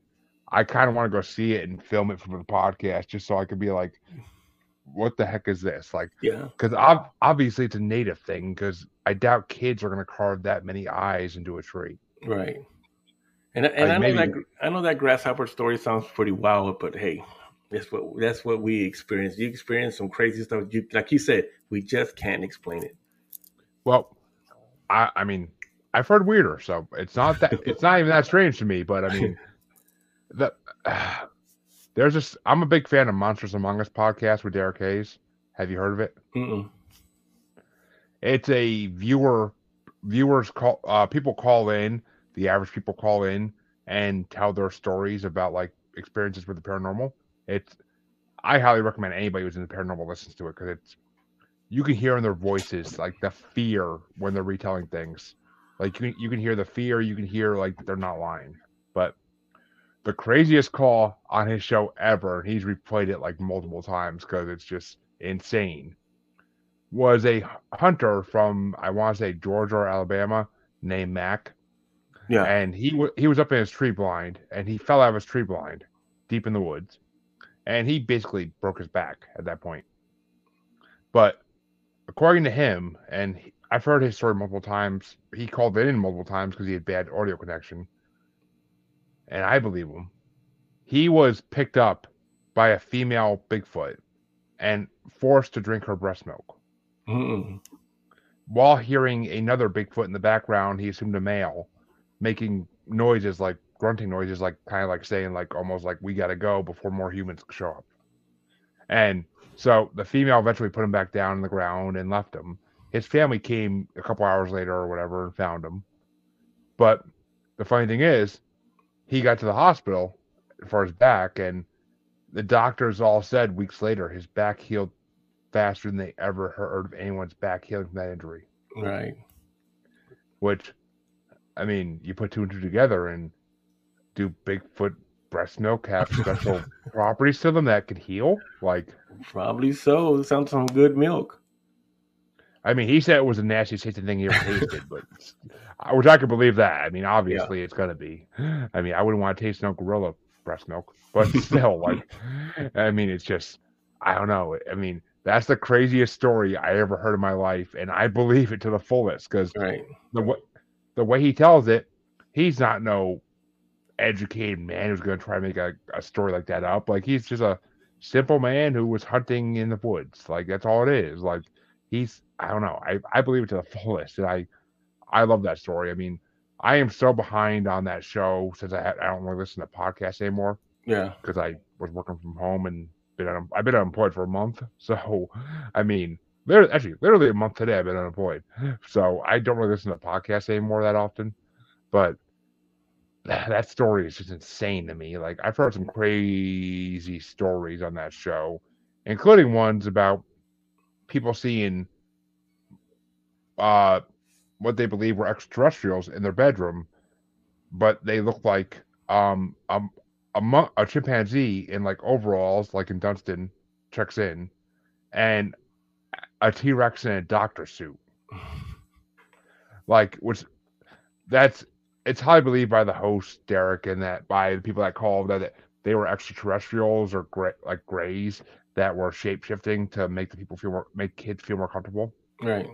I kind of want to go see it and film it for the podcast just so I could be like, what the heck is this? Like yeah. because ob- obviously it's a native thing because i doubt kids are going to carve that many eyes into a tree Right. And and Like, I know maybe- that I know that grasshopper story sounds pretty wild, but hey, that's what that's what we experience. You experience some crazy stuff. You like you said, we just can't explain it. well i i mean i've heard weirder so it's not that it's not even that strange to me but i mean the there's this i'm a big fan of monsters among us podcast with derek hayes have you heard of it Mm-mm. it's a viewer viewers call uh people call in the average people call in and tell their stories about like experiences with the paranormal. It's I highly recommend anybody who's in the paranormal listens to it because it's you can hear in their voices like the fear when they're retelling things. Like you can, you can hear the fear, you can hear like they're not lying. But the craziest call on his show ever, he's replayed it like multiple times because it's just insane. Was a hunter from I want to say Georgia or Alabama named Mac. Yeah. And he w- he was up in his tree blind and he fell out of his tree blind deep in the woods. And he basically broke his back at that point. But according to him, and I've heard his story multiple times, he called in multiple times because he had bad audio connection. And I believe him. He was picked up by a female Bigfoot and forced to drink her breast milk. Mm. While hearing another Bigfoot in the background, he assumed a male, making noises like grunting noises, like kind of like saying, like almost like we gotta go before more humans show up. And so the female eventually put him back down on the ground and left him. His family came a couple hours later or whatever and found him. But the funny thing is, he got to the hospital for his back, and the doctors all said weeks later his back healed faster than they ever heard of anyone's back healing from that injury. Right. Which, I mean, you put two and two together, and do Bigfoot breast milk have special properties to them that could heal? Like, Probably so. It sounds some good milk. I mean, he said it was the nastiest tasting thing he ever tasted, but I which I could believe that. I mean, obviously it's gonna be. I mean, I wouldn't want to taste no gorilla breast milk, but still, like, I mean, it's just, I don't know. I mean, that's the craziest story I ever heard in my life, and I believe it to the fullest because Right. the way the way he tells it, he's not no educated man who's gonna try to make a, a story like that up. Like he's just a simple man who was hunting in the woods. Like that's all it is. Like he's I don't know. I, I believe it to the fullest. And I I love that story. I mean, I am so behind on that show since I I don't really listen to podcasts anymore Yeah. because I was working from home and been un, I've been unemployed for a month. So I mean, literally, actually, literally a month today I've been unemployed. So I don't really listen to podcasts anymore that often. But that story is just insane to me. Like I've heard some crazy stories on that show, including ones about people seeing uh what they believe were extraterrestrials in their bedroom, but they look like um a a, mon- a chimpanzee in like overalls, like in Dunston, checks in, and a T Rex in a doctor suit. Like, which that's it's highly believed by the host Derek and that by the people that called that they were extraterrestrials or gray, like grays that were shape shifting to make the people feel more make kids feel more comfortable Right.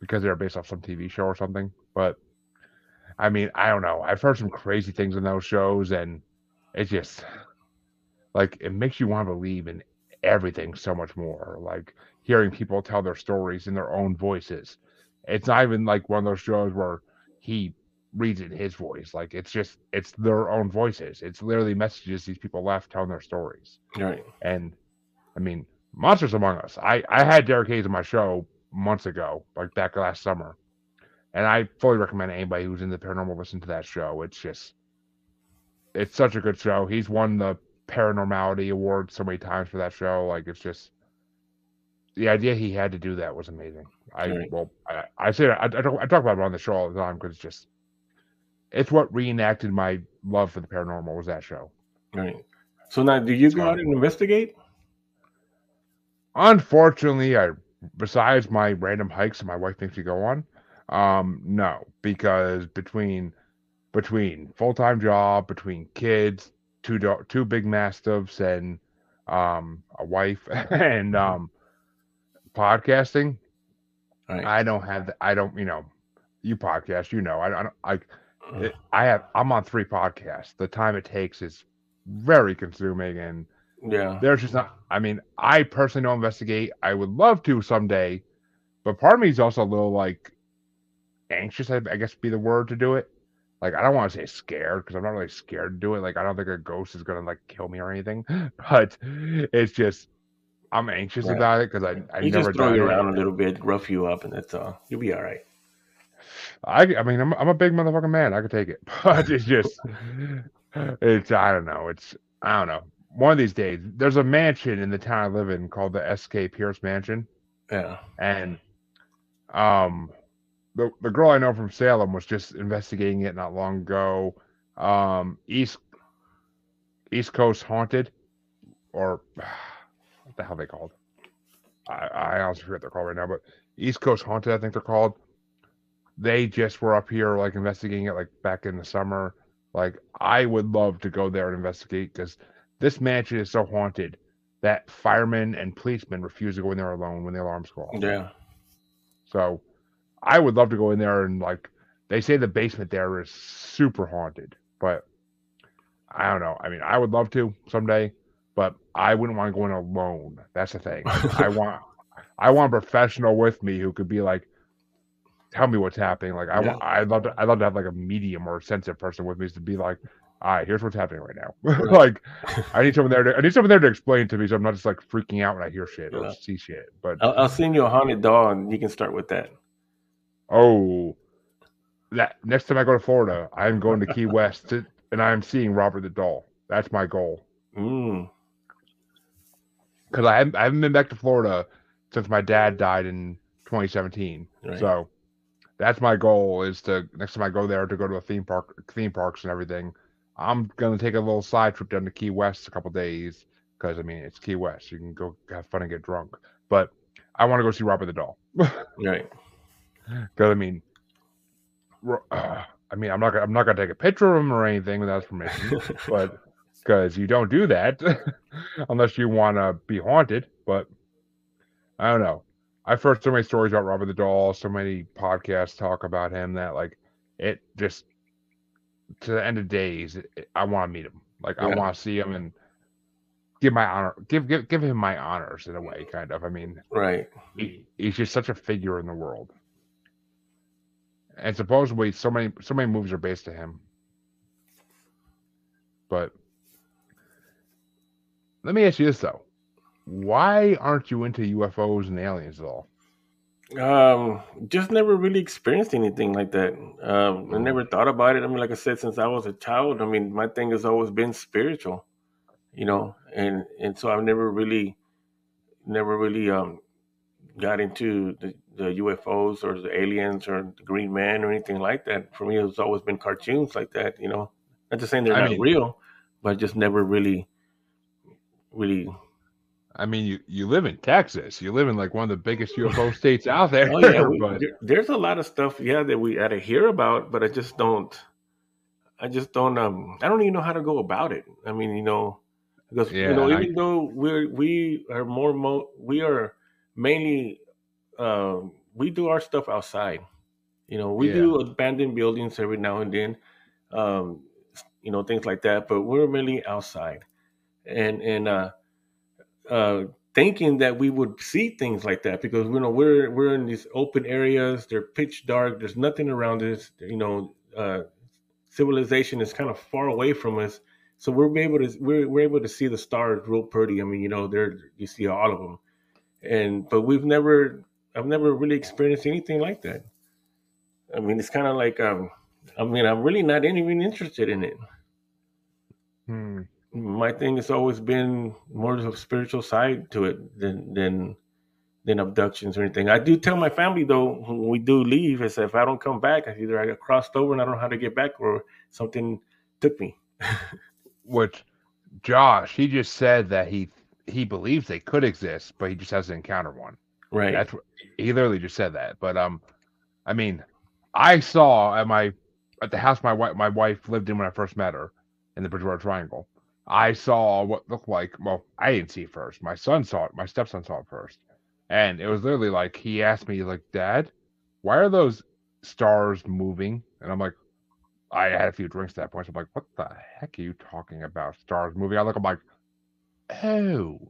because they were based off some TV show or something. But I mean, I don't know. I've heard some crazy things in those shows, and it's just like it makes you want to believe in everything so much more. Like hearing people tell their stories in their own voices. It's not even like one of those shows where he reads in his voice. Like it's just it's their own voices. It's literally messages these people left telling their stories. Right. And I mean, Monsters Among Us. I I had Derek Hayes on my show months ago, like back last summer, and I fully recommend anybody who's in the paranormal listen to that show. It's just, it's such a good show. He's won the Paranormality Award so many times for that show. Like it's just, the idea he had to do that was amazing. I Right. well, I, I say I, I, talk, I talk about it on the show all the time because it's just, it's what reenacted my love for the paranormal was that show. Right. So now, do you go out and investigate? Unfortunately, I besides my random hikes that my wife makes me go on, um, no, because between between full time job, between kids, two do- two big mastiffs, and um, a wife, and um, podcasting, Right. I don't have. The, I don't. You know, you podcast. You know, I, I don't. I it, I have. I'm on three podcasts. The time it takes is very consuming and yeah. there's just not i mean i personally don't investigate i would love to someday but part of me is also a little like anxious i, I guess be the word to do it like i don't want to say scared because i'm not really scared to do it like i don't think a ghost is gonna like kill me or anything but it's just i'm anxious Right. about it because i i You never just throw you it. around a little bit, rough you up, and that's all. You'll be all right. I, I mean, I'm, I'm a big motherfucking man. I could take it, but it's just, it's, I don't know. It's, I don't know. One of these days, there's a mansion in the town I live in called the S.K. Pierce Mansion, Yeah. and, um, the the girl I know from Salem was just investigating it not long ago. Um, East East Coast Haunted, or what the hell they called? I I honestly forget what they're called right now, but East Coast Haunted, I think they're called. They just were up here like investigating it like back in the summer. Like I would love to go there and investigate because this mansion is so haunted that firemen and policemen refuse to go in there alone when the alarms go off. Yeah. So I would love to go in there and like they say the basement there is super haunted, but I don't know. I mean, I would love to someday, but I wouldn't want to go in alone. That's the thing. I want I want a professional with me who could be like tell me what's happening. Like I Yeah. want I'd love to I'd love to have like a medium or a sensitive person with me to be like, all right, here's what's happening right now. like I need someone there to I need someone there to explain to me so I'm not just like freaking out when I hear shit or Yeah. see shit. But I'll, I'll send you a haunted doll, and you can start with that. Oh, that next time I go to Florida, I'm going to Key West to, and I'm seeing Robert the Doll. That's my goal Mm. because I haven't, I haven't been back to Florida since my dad died in 2017. Right. So that's my goal is to next time I go there to go to a theme park, theme parks and everything. I'm gonna take a little side trip down to Key West a couple days because I mean it's Key West. You can go have fun and get drunk, but I want to go see Robert the Doll. Right. Because I mean, uh, I mean, I'm not gonna, I'm not gonna take a picture of him or anything without permission, but because you don't do that unless you want to be haunted. But I don't know. I've heard so many stories about Robert the Doll, so many podcasts talk about him that like it just to the end of days, I want to meet him. Like I want to see him and give my honor, give give give him my honors in a way, kind of. I mean, right. he, he's just such a figure in the world. And supposedly so many so many movies are based to him. But let me ask you this though. Why aren't you into UFOs and aliens at all? Um, just never really experienced anything like that. Um, I never thought about it. I mean, like I said, since I was a child, I mean, my thing has always been spiritual, you know, and and so I've never really, never really um got into the, the UFOs or the aliens or the Green Man or anything like that. For me, it's always been cartoons like that, you know. Not just saying they're I not mean- real, but just never really, really. I mean, you, you live in Texas. You live in like one of the biggest UFO states out there. Oh yeah, we, but there's a lot of stuff, yeah, that we had to hear about, but I just don't. I just don't. Um, I don't even know how to go about it. I mean, you know, because Yeah, you know, I- even though we're we are more mo- we are mainly um, we do our stuff outside. You know, we Yeah. do abandoned buildings every now and then, um, you know, things like that. But we're mainly outside, and and uh, uh, thinking that we would see things like that because you know we're we're in these open areas. They're pitch dark. There's nothing around us. You know, uh, civilization is kind of far away from us. So we're able to we're, we're able to see the stars real pretty. I mean, you know, there you see all of them, and but we've never I've never really experienced anything like that. I mean, it's kind of like um, I mean, I'm really not even interested in it. hmm, My thing has always been more of a spiritual side to it than than than abductions or anything. I do tell my family though when we do leave, is if I don't come back, I either I got crossed over and I don't know how to get back, or something took me. which Josh, he just said that he he believes they could exist, but he just hasn't encountered one. Right. That's what he literally just said that. But um, I mean, I saw at my at the house my wife my wife lived in when I first met her in the Bridgewater Triangle. I saw what looked like. Well, I didn't see first. My son saw it. My stepson saw it first, and it was literally like he asked me like, "Dad, why are those stars moving?" And I'm like, I had a few drinks at that point. So I'm like, "What the heck are you talking about? Stars moving?" I look. I'm like, "Oh,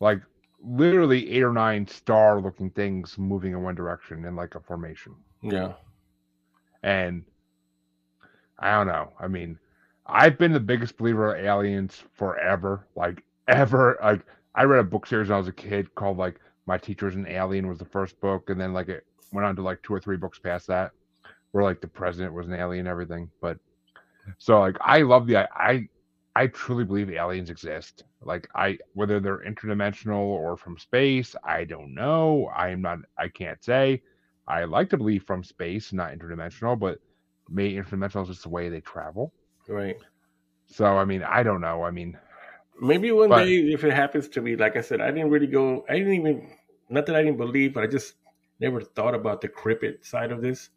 like literally eight or nine star looking things moving in one direction in like a formation. yeah. And I don't know. I mean, I've been the biggest believer of aliens forever. Like ever. Like I read a book series when I was a kid called like My Teacher's an Alien was the first book, and then like it went on to like two or three books past that, where like the president was an alien everything. But so like I love the I I truly believe aliens exist. Like I whether they're interdimensional or from space, I don't know. I'm not I can't say. I like to believe from space, not interdimensional, but maybe interdimensional is just the way they travel. Right. So I mean, I don't know. I mean, maybe one but, day if it happens to me, like I said, I didn't really go. I didn't even not that I didn't believe, but I just never thought about the cryptid side of this.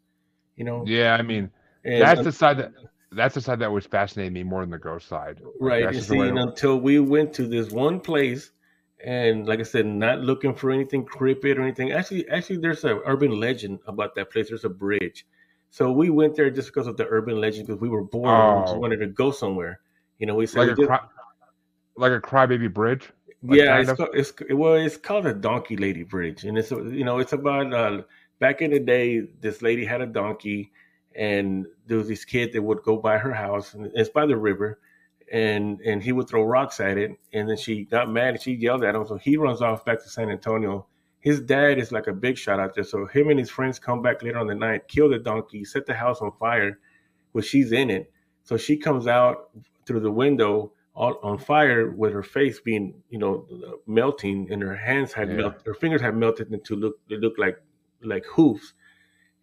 You know. Yeah, I mean, and, that's the side that that's the side that was fascinating me more than the ghost side. Right. You see, until we went to this one place, and like I said, not looking for anything cryptid or anything. Actually, actually, there's a urban legend about that place. There's a bridge. So we went there just because of the urban legend because we were bored oh. and we wanted to go somewhere. You know, we said like, a, just, cry, like a crybaby bridge. Like yeah, it's, called, it's well, it's called a donkey lady bridge, and it's you know it's about uh, back in the day. This lady had a donkey, and there was this kid that would go by her house, and it's by the river, and and he would throw rocks at it, and then she got mad and she yelled at him, so he runs off back to San Antonio. His dad is like a big shot out there, so him and his friends come back later on the night, kill the donkey, set the house on fire, well she's in it, so she comes out through the window all on fire with her face being, you know, melting, and her hands had yeah. melted, her fingers had melted into look they looked like like hoofs,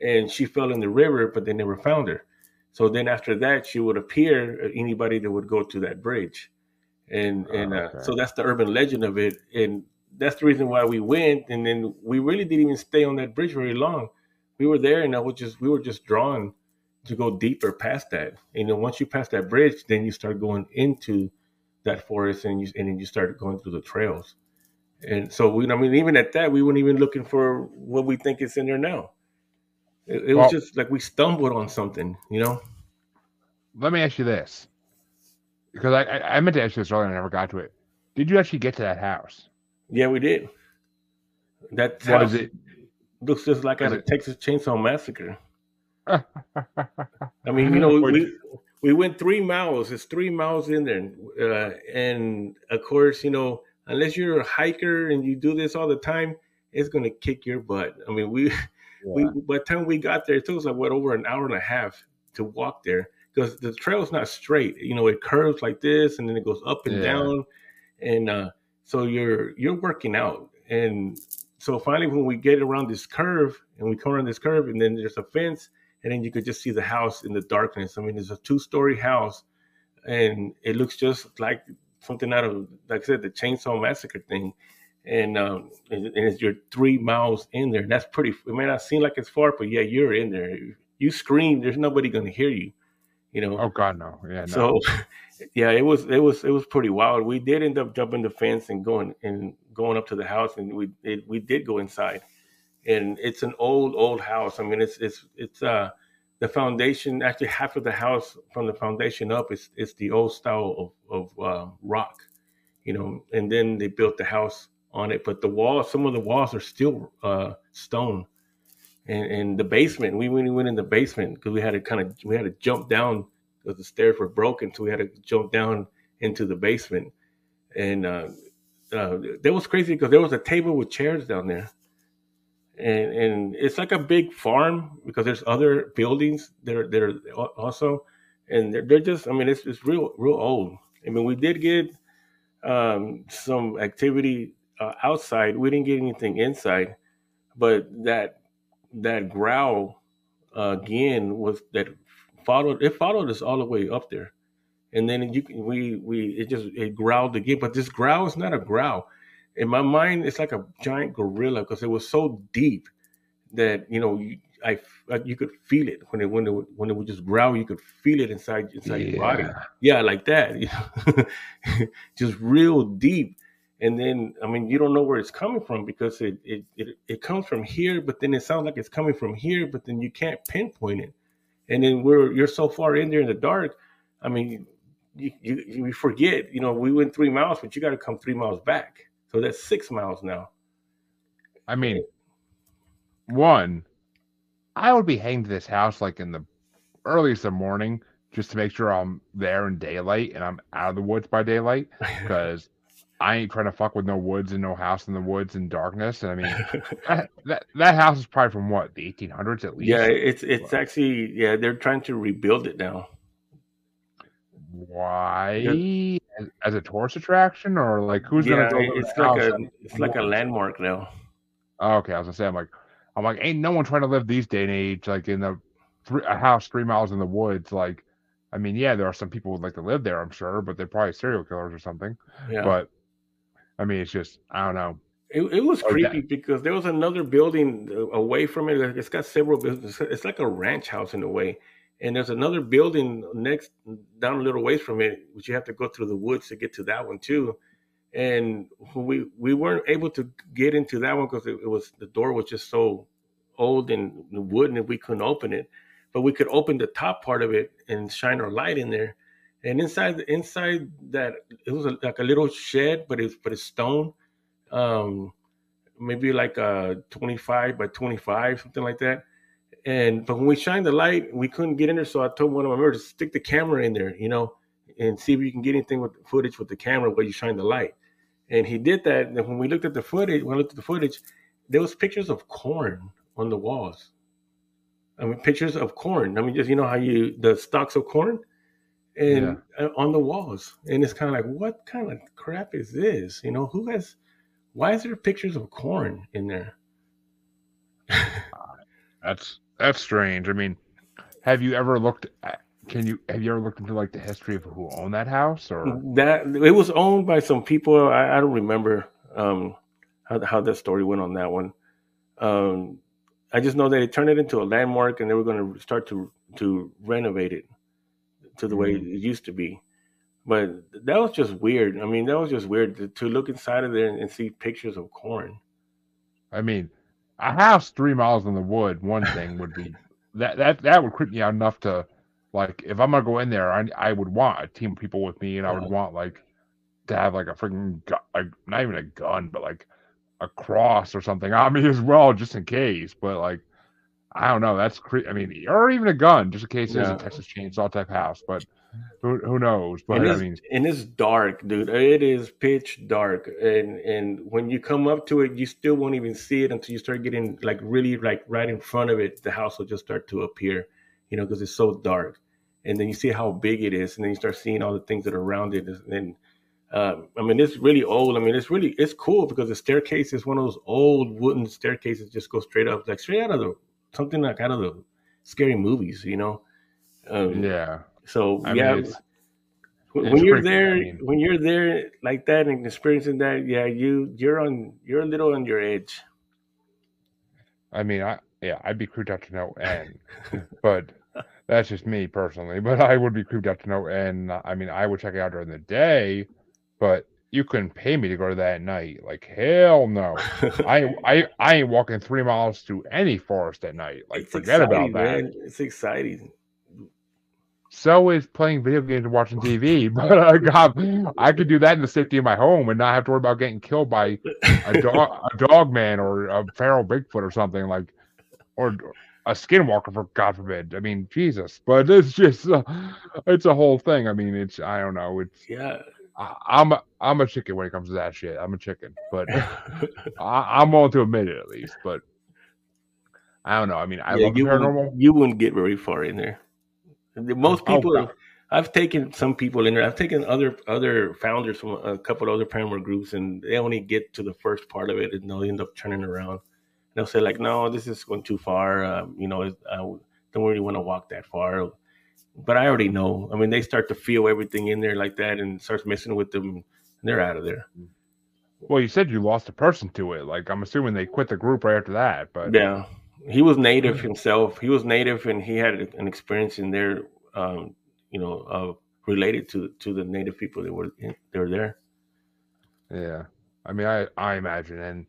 and she fell in the river, but they never found her. So then after that, she would appear uh, anybody that would go to that bridge, and and uh, okay. so that's the urban legend of it, and that's the reason why we went. And then we really didn't even stay on that bridge very long. We were there, and I was just we were just drawn to go deeper past that. And then once you pass that bridge, then you start going into that forest and you and then you started going through the trails. And so we I mean even at that we weren't even looking for what we think is in there now. It, it well, was just like we stumbled on something, you know. Let me ask you this. Because I, I, I meant to ask you this earlier and I never got to it. Did you actually get to that house? Yeah, we did. That house it? looks just like a Texas Chainsaw Massacre. I mean, you know, we we went three miles. It's three miles in there, uh, and of course, you know, unless you're a hiker and you do this all the time, it's gonna kick your butt. I mean, we, yeah. we by the time we got there, it took us like what over an hour and a half to walk there because the trail's not straight. You know, it curves like this, and then it goes up and yeah. down, and uh, so you're you're working out, and so finally, when we get around this curve and we come around this curve, and then there's a fence and then you could just see the house in the darkness. I mean, it's a two-story house, and it looks just like something out of, like I said, the Chainsaw Massacre thing. And um, and, and you're three miles in there. That's pretty. It may not seem like it's far, but yeah, you're in there. You scream, there's nobody going to hear you. You know. Oh God, no. Yeah. No. So, yeah, it was it was it was pretty wild. We did end up jumping the fence and going and going up to the house, and we it, we did go inside and it's an old old house. I mean, it's it's it's uh the foundation actually half of the house from the foundation up is is the old style of of uh, rock, you know, and then they built the house on it. But the walls, some of the walls are still uh, stone. And, the basement, we went, we went in the basement because we had to kind of we had to jump down because the stairs were broken, so we had to jump down into the basement. And uh, uh, that was crazy because there was a table with chairs down there and and it's like a big farm because there's other buildings that are that are also, and they're, they're just I mean it's it's real real old. I mean we did get um, some activity uh, outside. We didn't get anything inside, but that that growl uh, again was that followed it followed us all the way up there, and then you we we it just it growled again. But this growl is not a growl in my mind, it's like a giant gorilla because it was so deep that you know you, I you could feel it when it when it when it would just growl. You could feel it inside inside yeah. your body. Yeah, like that. just real deep. And then I mean, you don't know where it's coming from because it, it it it comes from here, but then it sounds like it's coming from here, but then you can't pinpoint it. And then we're you're so far in there in the dark. I mean, you, you, you forget. You know, we went three miles, but you got to come three miles back. So that's six miles now. I mean, one, I would be heading to this house like in the earliest of morning just to make sure I'm there in daylight and I'm out of the woods by daylight because I ain't trying to fuck with no woods and no house in the woods and darkness. And I mean, that, that that house is probably from what the 1800s at least. Yeah, it's it's actually yeah they're trying to rebuild it now. Why? As, as a tourist attraction or like who's Yeah, gonna go? it's like a it's like a landmark now. Oh, okay, I was gonna say I'm like I'm like ain't no one trying to live these day and age like in a, three, a house three miles in the woods. Like, I mean, yeah, there are some people who'd like to live there, I'm sure, but they're probably serial killers or something. Yeah. But I mean, it's just I don't know. It, it was Oh, creepy because there was another building away from it. It's got several buildings. It's like a ranch house in a way. And there's another building next down a little ways from it, which you have to go through the woods to get to that one too. And we we weren't able to get into that one because it, it was the door was just so old and wooden and we couldn't open it. But we could open the top part of it and shine our light in there. And inside inside that it was a, like a little shed, but it's but it's stone um maybe like a 25 by 25 something like that. And but when we shined the light we couldn't get in there so i told one of my members to stick the camera in there you know and see if you can get anything with footage with the camera while you shine the light. And he did that and when we looked at the footage when i looked at the footage there was pictures of corn on the walls. I mean pictures of corn. I mean just you know how you the stalks of corn and uh, on the walls and it's kind of like what kind of crap is this you know who has why is there pictures of corn in there? That's that's strange. I mean, have you ever looked at? Can you have you ever looked into like the history of who owned that house or? That it was owned by some people. I, I don't remember um, how how that story went on that one. Um, I just know that they turned it into a landmark, and they were going to start to to renovate it to the way mm-hmm. it used to be. But that was just weird. I mean, that was just weird to, to look inside of there and, and see pictures of corn. I mean, a house three miles in the wood. One thing would be that that that would creep me out enough to like if I'm gonna go in there, I I would want a team of people with me, and I would want like to have like a freaking gu- like not even a gun, but like a cross or something on me as well, just in case. But like. I don't know. That's cre- I mean, or even a gun, just in case it's a Texas Chainsaw type house. But who who knows? But and I mean, and it's dark, dude. It is pitch dark, and and when you come up to it, you still won't even see it until you start getting like really like right in front of it. The house will just start to appear, you know, because it's so dark. And then you see how big it is, and then you start seeing all the things that are around it. And uh, I mean, it's really old. I mean, it's really it's cool because the staircase is one of those old wooden staircases, just go straight up, like straight out of the something like out of the scary movies, you know. Um, yeah. so I mean, yeah, it's- when it's when you're freaky, I there, mean- when you're there like that and experiencing that, yeah, you you're on you're a little on your edge. I mean, I yeah, I'd be creeped out to no end, but that's just me personally. But I would be creeped out to no end. I mean, I would check it out during the day, but you couldn't pay me to go to that at night. Like hell no. I I I ain't walking three miles through any forest at night. Like It's forget about that. man. It's exciting. So is playing video games and watching TV. But uh, God, I could do that in the safety of my home and not have to worry about getting killed by a dog, a dog man, or a feral Bigfoot or something like, or a skinwalker for God forbid. I mean, Jesus. But it's just, uh, it's a whole thing. I mean, it's I don't know. It's Yeah. I, I'm a, I'm a chicken when it comes to that shit. I'm a chicken, but I, I'm willing to admit it at least. But I don't know. I mean, I Yeah, love you paranormal. Wouldn't, you wouldn't get very far in there. Most Oh, people, God. I've taken some people in there. I've taken other other founders from a couple of other paranormal groups, and they only get to the first part of it, and they'll end up turning around. And they'll say like, "No, this is going too far. Um, you know, I don't really want to walk that far." But I already know. I mean, they start to feel everything in there like that, and starts messing with them. And they're out of there. Well, you said you lost a person to it. Like I'm assuming they quit the group right after that. But Yeah, he was native himself. He was native, and he had an experience in there, um, you know, uh, related to to the native people that were in, that were there. Yeah. I mean, I I imagine, and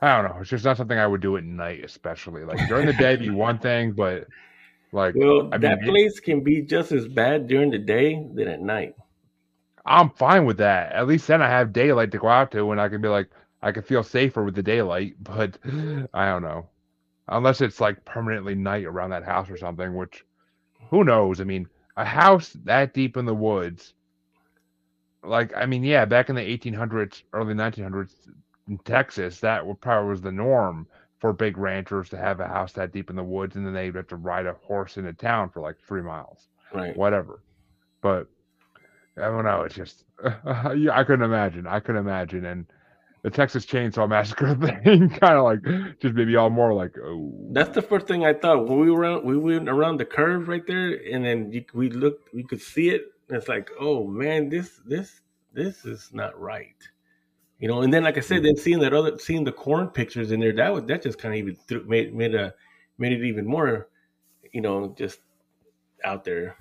I don't know. It's just not something I would do at night, especially like during the day. Be one thing, but like Well, I that place can be just as bad during the day than at night. I'm fine with that. At least then I have daylight to go out to, and I can be like, I can feel safer with the daylight. But I don't know, unless it's like permanently night around that house or something. Which, who knows? I mean, a house that deep in the woods. like I mean, yeah, back in the 1800s, early 1900s in Texas, that would probably was the norm for big ranchers to have a house that deep in the woods, and then they'd have to ride a horse into town for like three miles, Right. whatever. But uh, I don't know. It's just yeah, I couldn't imagine. I couldn't imagine, and the Texas Chainsaw Massacre thing kind of like just maybe all more like, oh, That's the first thing I thought when we were around, we went around the curve right there, and then you, we looked, we could see it. And it's like, oh man, this this this is not right, you know. And then, like I said, then seeing that other, seeing the corn pictures in there, that was that just kind of even threw, made made a made it even more, you know, just out there.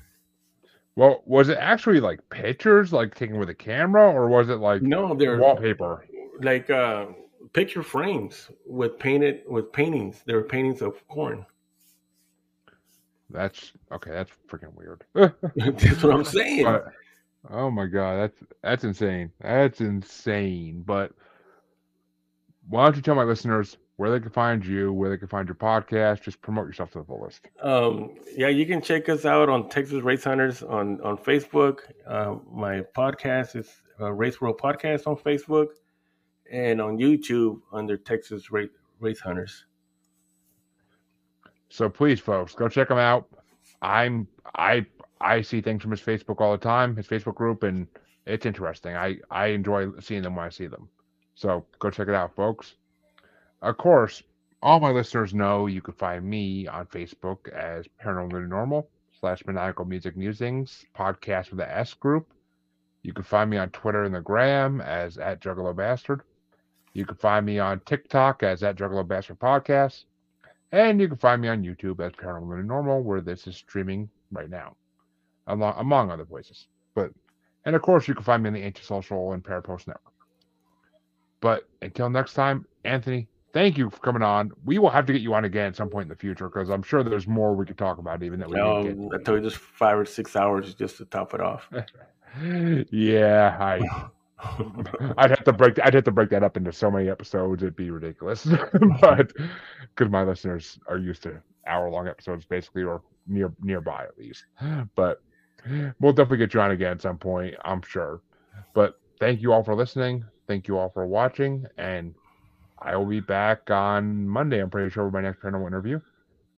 well, was it actually like pictures, like taken with a camera, or was it like No, they're wallpaper? like uh, picture frames with painted with paintings. There were paintings of corn. That's okay. That's freaking weird. That's what I'm saying. But- oh my god, that's that's insane. That's insane. But why don't you tell my listeners where they can find you, where they can find your podcast? Just promote yourself to the fullest. Um, yeah, you can check us out on Texas Wraith Hunters on on Facebook. Uh, my podcast is uh, Wraith World Podcast on Facebook, and on YouTube under Texas Wraith Wraith Hunters. So please, folks, go check them out. I'm I I see things from his Facebook all the time, his Facebook group, and it's interesting. I I enjoy seeing them when I see them. So go check it out, folks. Of course, all my listeners know you can find me on Facebook as Paranormal Normal slash Maniacal Music Musings podcast with the S group. You can find me on Twitter and the Gram as at Juggalo Bastard. You can find me on TikTok as at Juggalo Bastard Podcast. And you can find me on YouTube as Paranormal Normal, where this is streaming right now, among, among other places. But and of course, you can find me on the Antisocial and Parapost Network. But until next time, Anthony, thank you for coming on. We will have to get you on again at some point in the future because I'm sure there's more we could talk about, even that we didn't Um, I told you just five or six hours just to top it off. Yeah, I. I'd have to break. I'd have to break that up into so many episodes. It'd be ridiculous. but because my listeners are used to hour-long episodes, basically, or near nearby at least. But we'll definitely get you on again at some point. I'm sure. But thank you all for listening. Thank you all for watching, and I will be back on Monday. I'm pretty sure with my next paranormal interview.